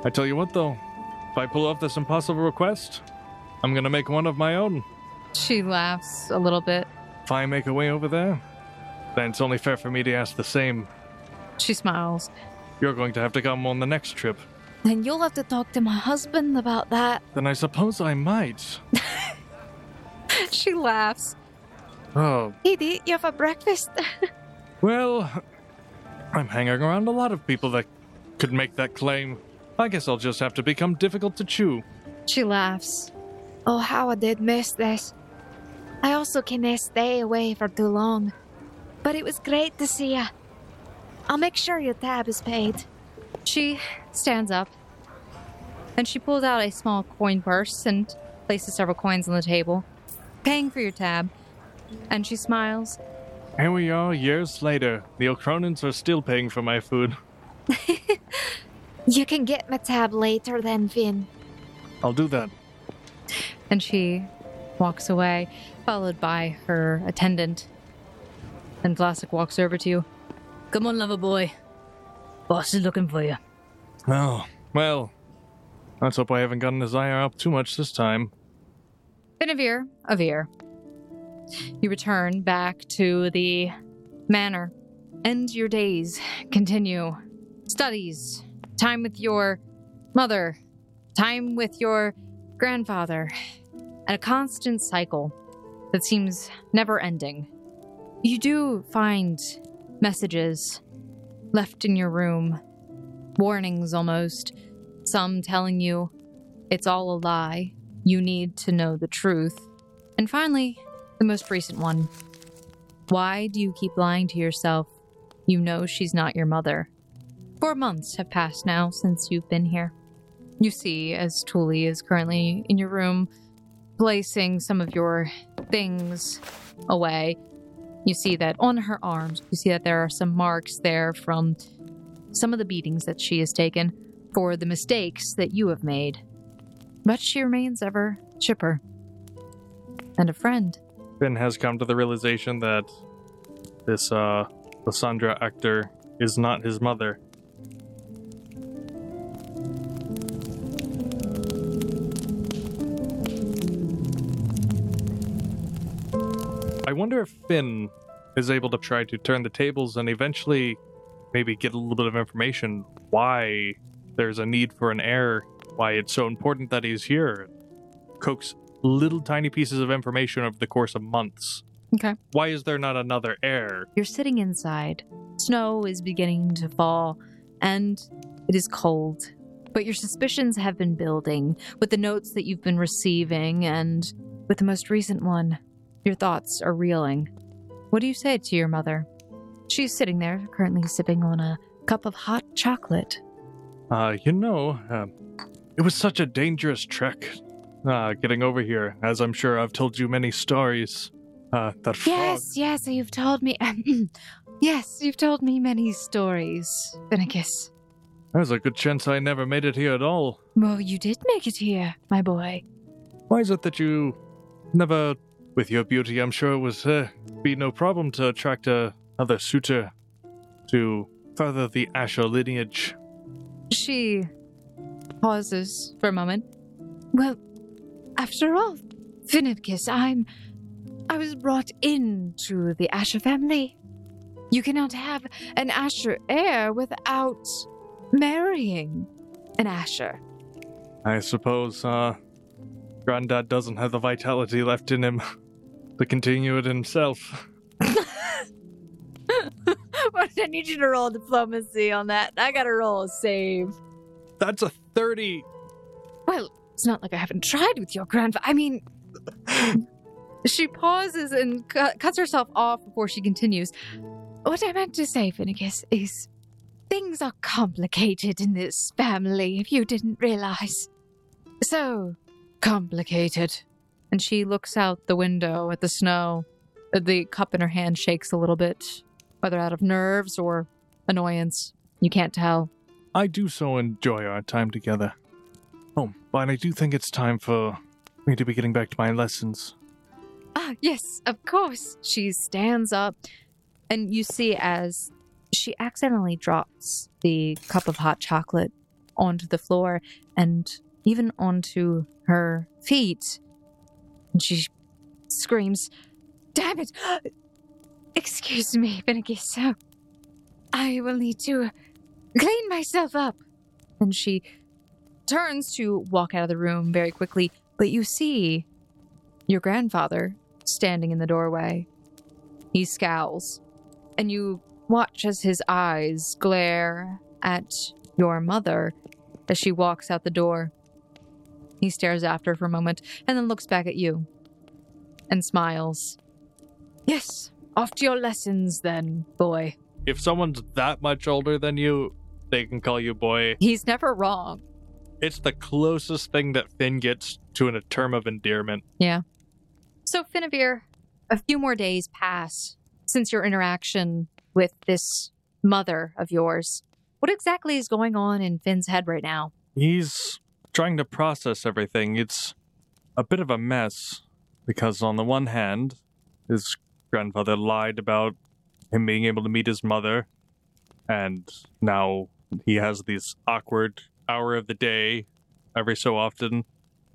I tell you what, though, if I pull off this impossible request, I'm gonna make one of my own. She laughs a little bit. If I make a way over there, then it's only fair for me to ask the same. She smiles. You're going to have to come on the next trip. Then you'll have to talk to my husband about that. Then I suppose I might. She laughs. Oh, eat you for breakfast. well, I'm hanging around a lot of people that could make that claim. I guess I'll just have to become difficult to chew. she laughs. Oh, how I did miss this. I also can't stay away for too long. But it was great to see you. I'll make sure your tab is paid. She stands up. And she pulls out a small coin purse and places several coins on the table, paying for your tab. And she smiles. Here we are, years later. The O'Cronins are still paying for my food. You can get my tab later then, Finn. I'll do that. And she walks away, followed by her attendant. And Vlasic walks over to you. Come on, lover boy. Boss is looking for you. Oh, well. Let's hope I haven't gotten his ire up too much this time. Finavir, Avir. You return back to the manor, and your days continue. Studies time with your mother, time with your grandfather, and a constant cycle that seems never ending. You do find messages left in your room, warnings almost, some telling you it's all a lie, you need to know the truth. And finally, the most recent one. Why do you keep lying to yourself? You know she's not your mother. Four months have passed now since you've been here. You see, as Tuli is currently in your room, placing some of your things away, you see that on her arms, you see that there are some marks there from some of the beatings that she has taken for the mistakes that you have made. But she remains ever chipper and a friend. Finn has come to the realization that this uh Lysandra actor is not his mother. I wonder if Finn is able to try to turn the tables and eventually maybe get a little bit of information why there's a need for an heir, why it's so important that he's here. Coax little tiny pieces of information over the course of months. Okay. Why is there not another heir? You're sitting inside. Snow is beginning to fall, and it is cold. But your suspicions have been building with the notes that you've been receiving, and with the most recent one, your thoughts are reeling. What do you say to your mother? She's sitting there, currently sipping on a cup of hot chocolate. Uh, you know, uh, it was such a dangerous trek. Uh, getting over here, as I'm sure I've told you many stories. Uh, that frog. Yes, yes, you've told me. yes, you've told me many stories, Finicus. There's a good chance I never made it here at all. Well, you did make it here, my boy. Why is it that you never, with your beauty, I'm sure it would uh, be no problem to attract uh, another suitor to further the Asher lineage? She pauses for a moment. Well, after all, Finicus, I'm. I was brought into the Asher family. You cannot have an Asher heir without marrying an Asher. I suppose, uh, Granddad doesn't have the vitality left in him to continue it himself. I need you to roll diplomacy on that. I gotta roll a save. That's a 30. Well, it's not like I haven't tried with your grandfather. I mean, she pauses and cu- cuts herself off before she continues. What I meant to say, Finicus, is things are complicated in this family if you didn't realize. So complicated. And she looks out the window at the snow. The cup in her hand shakes a little bit, whether out of nerves or annoyance. You can't tell. I do so enjoy our time together. Oh, but I do think it's time for me to be getting back to my lessons. Ah, yes, of course. She stands up, and you see as she accidentally drops the cup of hot chocolate onto the floor and even onto her feet. And she screams, Damn it! Excuse me, Finicus. So I will need to clean myself up. And she turns to walk out of the room very quickly, but you see your grandfather standing in the doorway. He scowls, and you watch as his eyes glare at your mother as she walks out the door. He stares after her for a moment and then looks back at you and smiles. Yes, off to your lessons then, boy. If someone's that much older than you, they can call you boy. He's never wrong. It's the closest thing that Finn gets to a term of endearment. Yeah. So, Finavir, a few more days pass since your interaction with this mother of yours. What exactly is going on in Finn's head right now? He's trying to process everything. It's a bit of a mess because, on the one hand, his grandfather lied about him being able to meet his mother, and now he has this awkward hour of the day every so often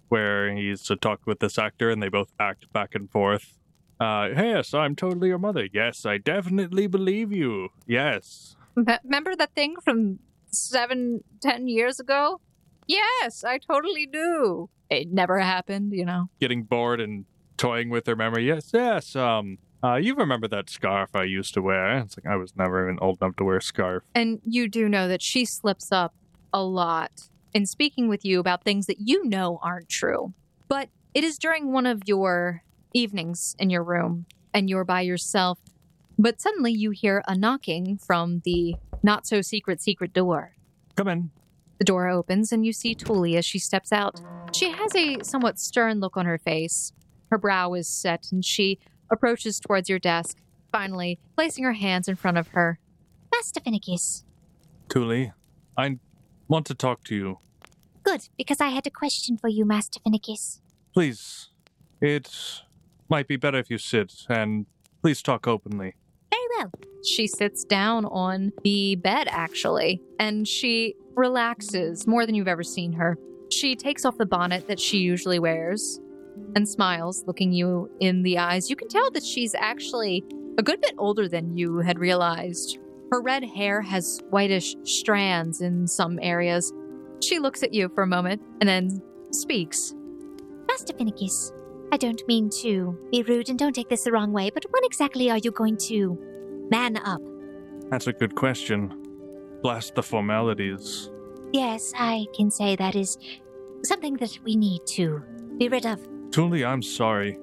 where he's to talk with this actor and they both act back and forth. Uh, yes, I'm totally your mother. Yes, I definitely believe you. Yes. Remember that thing from seven, ten years ago? Yes, I totally do. It never happened, you know. Getting bored and toying with her memory. Yes, yes. Um, uh, you remember that scarf I used to wear? It's like I was never even old enough to wear a scarf. And you do know that she slips up a lot in speaking with you about things that you know aren't true. But it is during one of your evenings in your room and you're by yourself. But suddenly you hear a knocking from the not so secret secret door. Come in. The door opens and you see Tuli as she steps out. She has a somewhat stern look on her face. Her brow is set and she approaches towards your desk, finally placing her hands in front of her. Master Finicus. Tuli, I want to talk to you. Good, because I had a question for you, Master Finicus. Please, it might be better if you sit and please talk openly. Very well. She sits down on the bed, actually, and she relaxes more than you've ever seen her. She takes off the bonnet that she usually wears and smiles, looking you in the eyes. You can tell that she's actually a good bit older than you had realized. Her red hair has whitish strands in some areas. She looks at you for a moment and then speaks. Master Finicus, I don't mean to be rude and don't take this the wrong way, but when exactly are you going to man up? That's a good question. Blast the formalities. Yes, I can say that is something that we need to be rid of. Tuli, I'm sorry.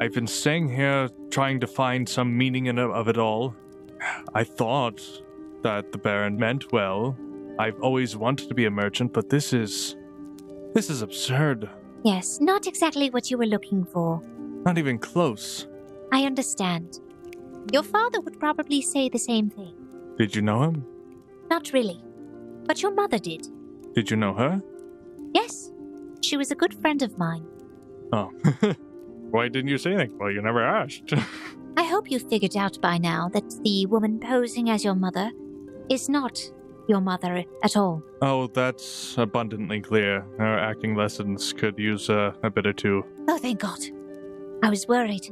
I've been staying here trying to find some meaning in of it all. I thought that the Baron meant well. I've always wanted to be a merchant, but this is. This is absurd. Yes, not exactly what you were looking for. Not even close. I understand. Your father would probably say the same thing. Did you know him? Not really. But your mother did. Did you know her? Yes. She was a good friend of mine. Oh. Why didn't you say anything? Well, you never asked. I hope you figured out by now that the woman posing as your mother is not your mother at all. oh, that's abundantly clear. Our acting lessons could use uh, a bit or two. Oh, thank God. I was worried.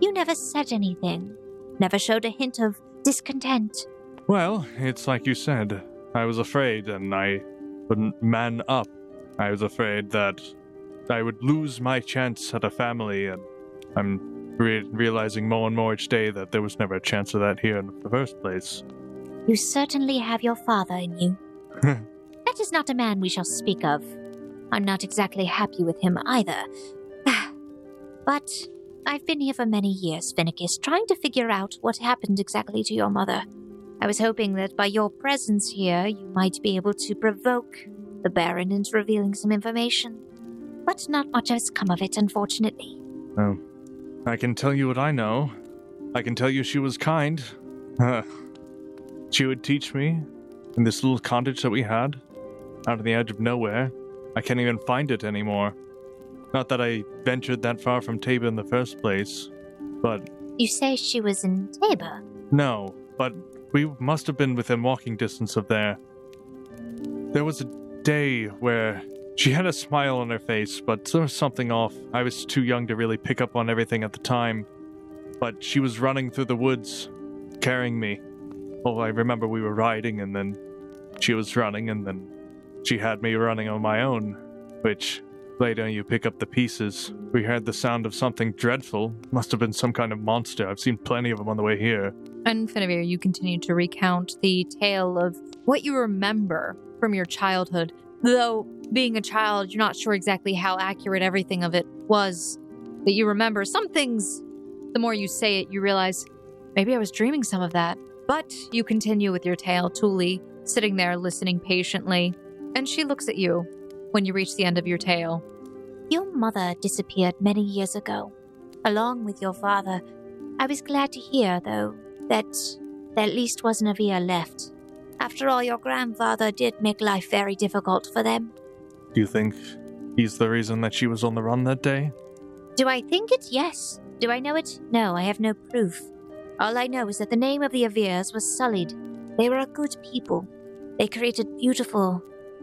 You never said anything, never showed a hint of discontent. Well, it's like you said. I was afraid, and I wouldn't man up. I was afraid that I would lose my chance at a family, and I'm re- realizing more and more each day that there was never a chance of that here in the first place. You certainly have your father in you. that is not a man we shall speak of. I'm not exactly happy with him either. but I've been here for many years, Finicus, trying to figure out what happened exactly to your mother. I was hoping that by your presence here, you might be able to provoke the Baron into revealing some information. But not much has come of it, unfortunately. Oh. I can tell you what I know. I can tell you she was kind. She would teach me in this little cottage that we had, out on the edge of nowhere. I can't even find it anymore. Not that I ventured that far from Tabor in the first place, but You say she was in Tabor? no, but we must have been within walking distance of there. There was a day where she had a smile on her face, but there was something off. I was too young to really pick up on everything at the time. But she was running through the woods, carrying me. Oh, I remember we were riding, and then she was running, and then she had me running on my own. Which, later you pick up the pieces. We heard the sound of something dreadful. Must have been some kind of monster. I've seen plenty of them on the way here. And Finavir, you continue to recount the tale of what you remember from your childhood. Though, being a child, you're not sure exactly how accurate everything of it was that you remember. Some things, the more you say it, you realize maybe I was dreaming some of that. But you continue with your tale, Tuli, sitting there listening patiently. And she looks at you when you reach the end of your tale. Your mother disappeared many years ago, along with your father. I was glad to hear, though, that there at least was Navia left. After all, your grandfather did make life very difficult for them. Do you think he's the reason that she was on the run that day? Do I think it? Yes. Do I know it? No, I have no proof. All I know is that the name of the Avirs was sullied. They were a good people. They created beautiful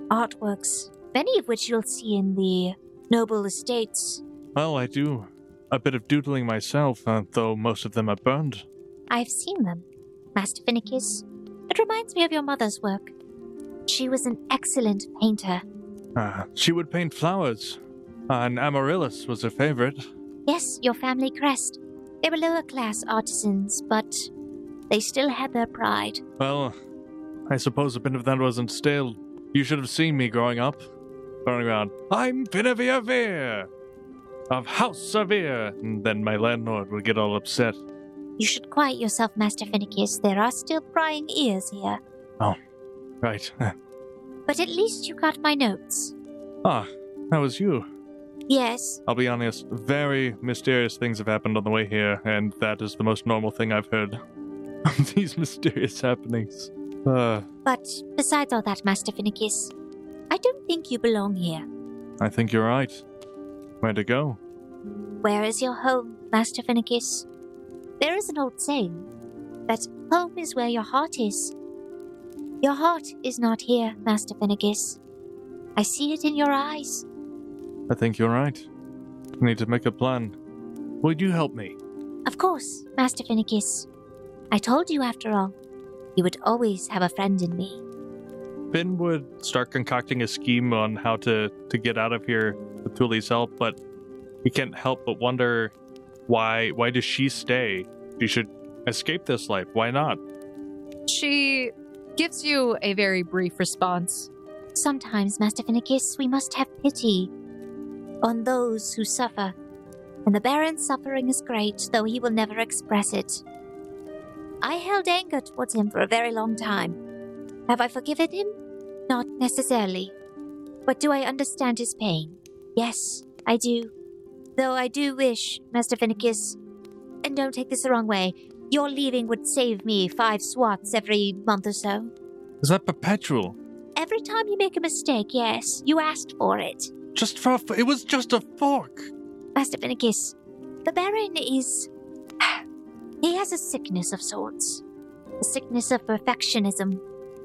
artworks, many of which you'll see in the noble estates. Well, I do a bit of doodling myself, uh, though most of them are burned. I've seen them. Master Finicus, it reminds me of your mother's work. She was an excellent painter. Uh, she would paint flowers, uh, and amaryllis was her favorite. Yes, your family crest. They were lower class artisans, but they still had their pride. Well, I suppose a bit of that wasn't instilled. You should have seen me growing up. Running around, I'm Finavir Veer of House Severe. And then my landlord would get all upset. You should quiet yourself, Master Finicus. There are still prying ears here. Oh, right. But at least you got my notes. ah, that was you. Yes, I'll be honest, very mysterious things have happened on the way here, and that is the most normal thing I've heard of these mysterious happenings. Uh, but besides all that, Master Finicus, I don't think you belong here. I think you're right. Where to go? Where is your home, Master Finicus? There is an old saying that home is where your heart is. Your heart is not here, Master Finicus. I see it in your eyes. I think you're right. I need to make a plan. Will you help me? Of course, Master Finicus. I told you, after all, you would always have a friend in me. Finn would start concocting a scheme on how to, to get out of here with Tuli's help, but he can't help but wonder why why does she stay? She should escape this life. Why not? She gives you a very brief response. Sometimes, Master Finicus, we must have pity on those who suffer. And the Baron's suffering is great, though he will never express it. I held anger towards him for a very long time. Have I forgiven him? Not necessarily. But do I understand his pain? Yes, I do. Though I do wish, Master Finicus, and don't take this the wrong way, your leaving would save me five swats every month or so. Is that perpetual? Every time you make a mistake, yes, you asked for it. Just for it was just a fork. Must have been a kiss. the Baron is. He has a sickness of sorts. A sickness of perfectionism.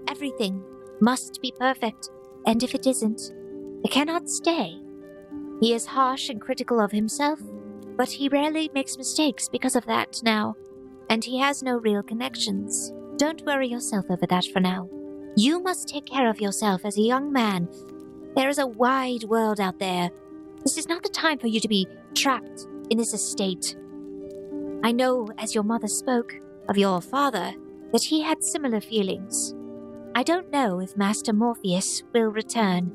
Everything must be perfect, and if it isn't, it cannot stay. He is harsh and critical of himself, but he rarely makes mistakes because of that now, and he has no real connections. Don't worry yourself over that for now. You must take care of yourself as a young man. There is a wide world out there. This is not the time for you to be trapped in this estate. I know, as your mother spoke of your father, that he had similar feelings. I don't know if Master Morpheus will return,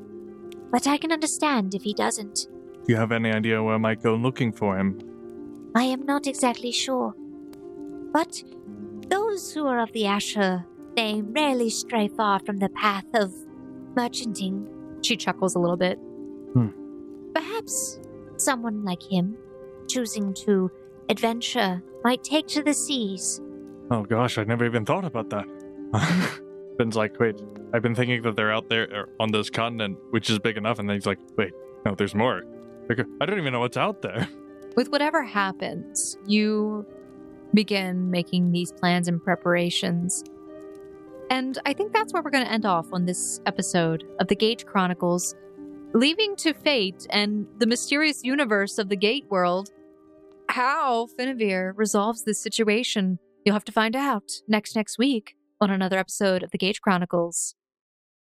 but I can understand if he doesn't. Do you have any idea where I might go looking for him? I am not exactly sure. But those who are of the Asher name rarely stray far from the path of merchanting. She chuckles a little bit. Perhaps someone like him, choosing to adventure, might take to the seas. Oh gosh, I never even thought about that. Ben's like, wait, I've been thinking that they're out there er, on this continent, which is big enough, and then he's like, wait, no, there's more. I don't even know what's out there. With whatever happens, you begin making these plans and preparations. And I think that's where we're going to end off on this episode of the Gate Chronicles, leaving to fate and the mysterious universe of the Gate world how Finavir resolves this situation. You'll have to find out next next week on another episode of the Gage Chronicles.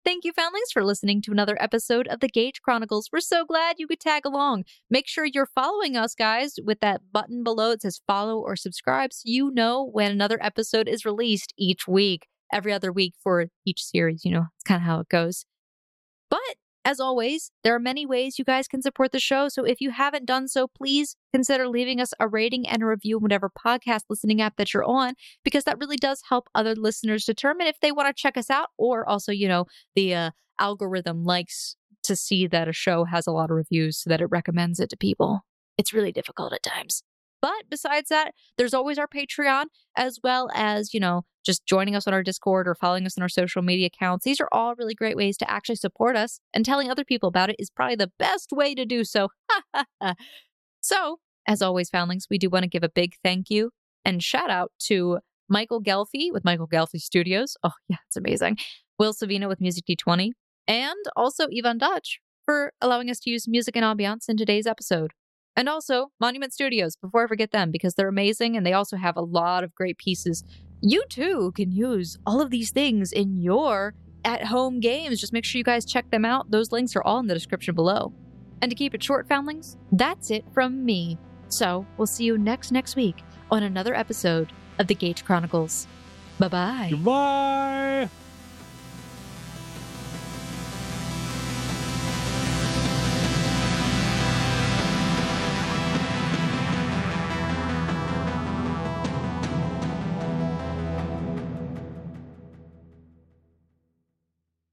Thank you, Foundlings, for listening to another episode of the Gage Chronicles. We're so glad you could tag along. Make sure you're following us, guys, with that button below. It says follow or subscribe so you know when another episode is released each week, every other week for each series. You know, it's kind of how it goes. But as always, there are many ways you guys can support the show. So if you haven't done so, please consider leaving us a rating and a review in whatever podcast listening app that you're on, because that really does help other listeners determine if they want to check us out, or also, you know, the uh, algorithm likes to see that a show has a lot of reviews so that it recommends it to people. It's really difficult at times. But besides that, there's always our Patreon, as well as, you know, just joining us on our Discord or following us on our social media accounts. These are all really great ways to actually support us, and telling other people about it is probably the best way to do so. so, as always, Foundlings, we do want to give a big thank you and shout out to Michael Ghelfi with Michael Ghelfi Studios. Oh, yeah, it's amazing. Will Savino with Music D20, and also Ivan Duch for allowing us to use music and ambiance in today's episode. And also Monument Studios, before I forget them, because they're amazing and they also have a lot of great pieces. You too can use all of these things in your at home games. Just make sure you guys check them out. Those links are all in the description below. And to keep it short, Foundlings, that's it from me. So we'll see you next next week on another episode of the Gage Chronicles. Bye bye. Goodbye.